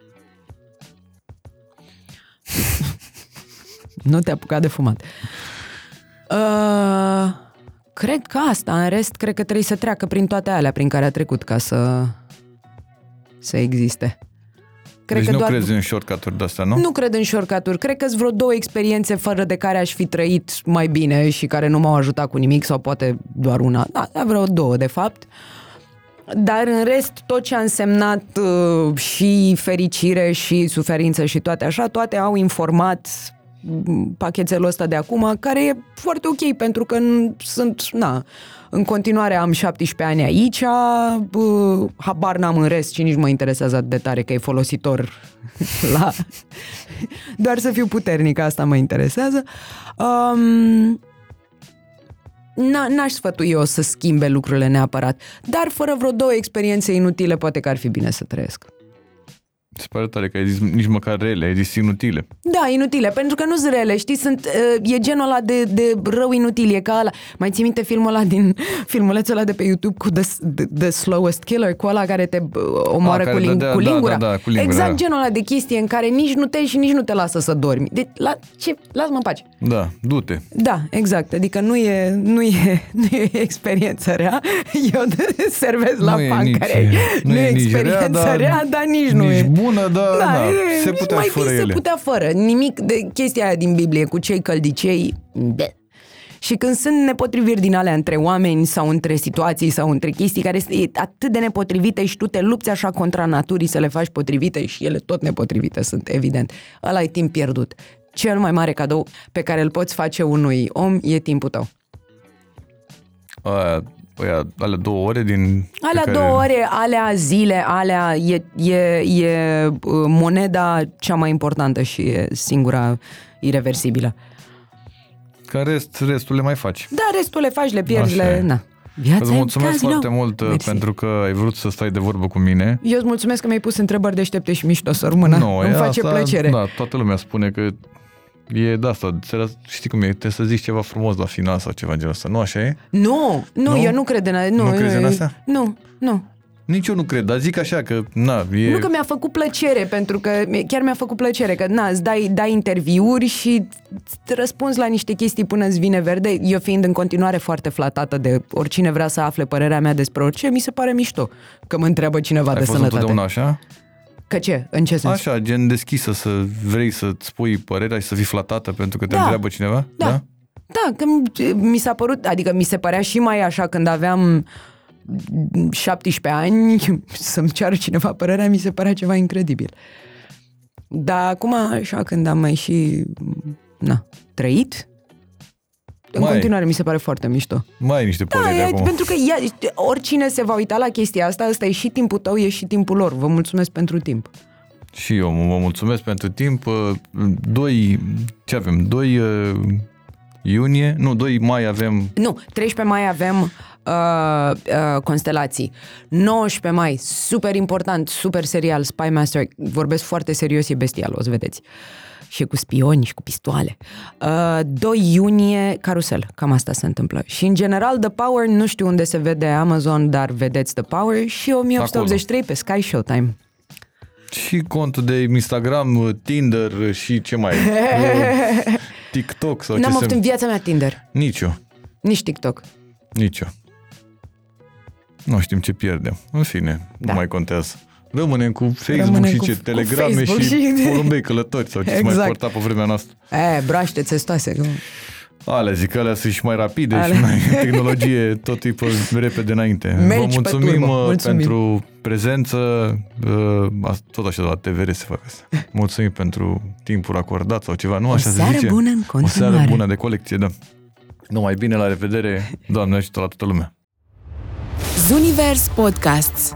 nu te apuca de fumat. Uh, cred că asta, în rest, cred că trebuie să treacă prin toate alea prin care a trecut ca să, să existe. Cred deci că nu doar... crezi în shortcut-uri de-astea, nu? Nu cred în shortcut-uri. Cred că sunt vreo două experiențe fără de care aș fi trăit mai bine și care nu m-au ajutat cu nimic sau poate doar una. Da, vreo două, de fapt. Uh, dar în rest, tot ce a însemnat uh, și fericire și suferință și toate așa, toate au informat mm, pachetelul ăsta de acum, care e foarte ok, pentru că sunt, na, în continuare am 17 ani aici, uh, habar n-am în rest și nici mă interesează de tare că e folositor la... Doar să fiu puternic, asta mă interesează. Um, n-aș sfătui eu să schimbe lucrurile neapărat, dar fără vreo două experiențe inutile poate că ar fi bine să trăiesc. Se pare tare că ai zis nici măcar rele, ai zis inutile. Da, inutile, pentru că nu sunt rele, știi, sunt, uh, e genul ăla de, de rău inutil, e ca ăla. Mai ții minte filmul ăla din, filmulețul ăla de pe YouTube cu The, the, the Slowest Killer, cu ăla care te uh, omoară A, cu, ling- dădea, cu da, lingura. Da, da, cu lingura. Exact da. genul ăla de chestie în care nici nu te și nici nu te lasă să dormi. De, la, ce? Lasă-mă în pace. Da, du-te. Da, exact, adică nu e, nu e, nu e experiență rea, eu servez la pancare. Nu, nu e experiență rea, rea, dar nici, nici nu e. bună, dar da, da, e, se putea mai fără ele. se putea fără. Nimic de chestia aia din Biblie cu cei căldicei. De. Și când sunt nepotriviri din alea între oameni sau între situații sau între chestii care sunt atât de nepotrivite și tu te lupți așa contra naturii să le faci potrivite și ele tot nepotrivite sunt, evident. Ăla e timp pierdut. Cel mai mare cadou pe care îl poți face unui om e timpul tău. Aia, Păi, alea două ore din... Alea care... două ore, alea zile, alea e, e, e uh, moneda cea mai importantă și e singura irreversibilă. Ca rest, restul le mai faci. Da, restul le faci, le pierzi, le... Na. Viața Îți e mulțumesc casino. foarte mult uh, Mersi. pentru că ai vrut să stai de vorbă cu mine. Eu îți mulțumesc că mi-ai pus întrebări deștepte și mișto să rămână. Nu, Îmi e face asta, plăcere. Da, toată lumea spune că e de asta, ți- știi cum e, trebuie să zici ceva frumos la final sau ceva genul ăsta. Nu așa e? Nu, nu, Nu? eu nu cred în Nu, Nu crezi în asta? Nu, nu. Nici eu nu cred, dar zic așa că, na, e... Nu că mi-a făcut plăcere, pentru că chiar mi-a făcut plăcere, că na, îți dai, dai interviuri și îți răspunzi la niște chestii până îți vine verde. Eu fiind în continuare foarte flatată de oricine vrea să afle părerea mea despre orice, mi se pare mișto că mă întreabă cineva ai de fost sănătate. întotdeauna așa? Că ce? În ce sens? Așa, gen deschisă să vrei să-ți spui părerea și să fii flatată pentru că te Da. întreabă cineva? Da. Da, că mi- mi s-a părut, adică mi se părea și mai așa când aveam 17 ani să-mi ceară cineva părerea, mi se părea ceva incredibil. Dar acum, așa, când am mai și, na, trăit, în Mai- continuare mi se pare foarte mișto. Mai ai niște Da, păreri e, acum. pentru că ea, oricine se va uita la chestia asta, ăsta e și timpul tău, e și timpul lor. Vă mulțumesc pentru timp. Și eu vă mulțumesc pentru timp. 2, ce avem? 2 iunie? Nu, 2 mai avem Nu, 13 mai avem uh, uh, Constelații. 19 mai, super important, super serial, Spy Master. Vorbesc foarte serios, e bestial, o să vedeți. Și cu spioni și cu pistoale. Uh, 2 iunie, Carusel, cam asta se întâmplă. Și în general, The Power, nu știu unde se vede Amazon, dar vedeți The Power și 1883 pe Sky Showtime. și contul de Instagram, Tinder și ce mai e? TikTok sau ce N-am avut se... în viața mea Tinder, Nici eu. nici TikTok. Nici eu. Nu știm ce pierdem. În fine, Da. nu mai contează. Rămânem cu Facebook Rămânem și cu- ce, cu telegrame Facebook și, și- porumbei călători sau ce se mai Exact. porta pe vremea noastră. E, braște țestoase. că- Alea zic, alea sunt și mai rapide Alea. și mai tehnologie, tot e pe repede înainte. Mergi Vă pe mulțumim, turbo. uh, Mulțumim. pentru prezență, uh, a- tot așa de la TVR se fac asta. Mulțumim pentru timpul acordat sau ceva, nu O așa se seară zice? bună în O seară continuare. bună de colecție, da. Numai bine, la revedere, Doamne ajută la toată lumea. Zunivers Podcasts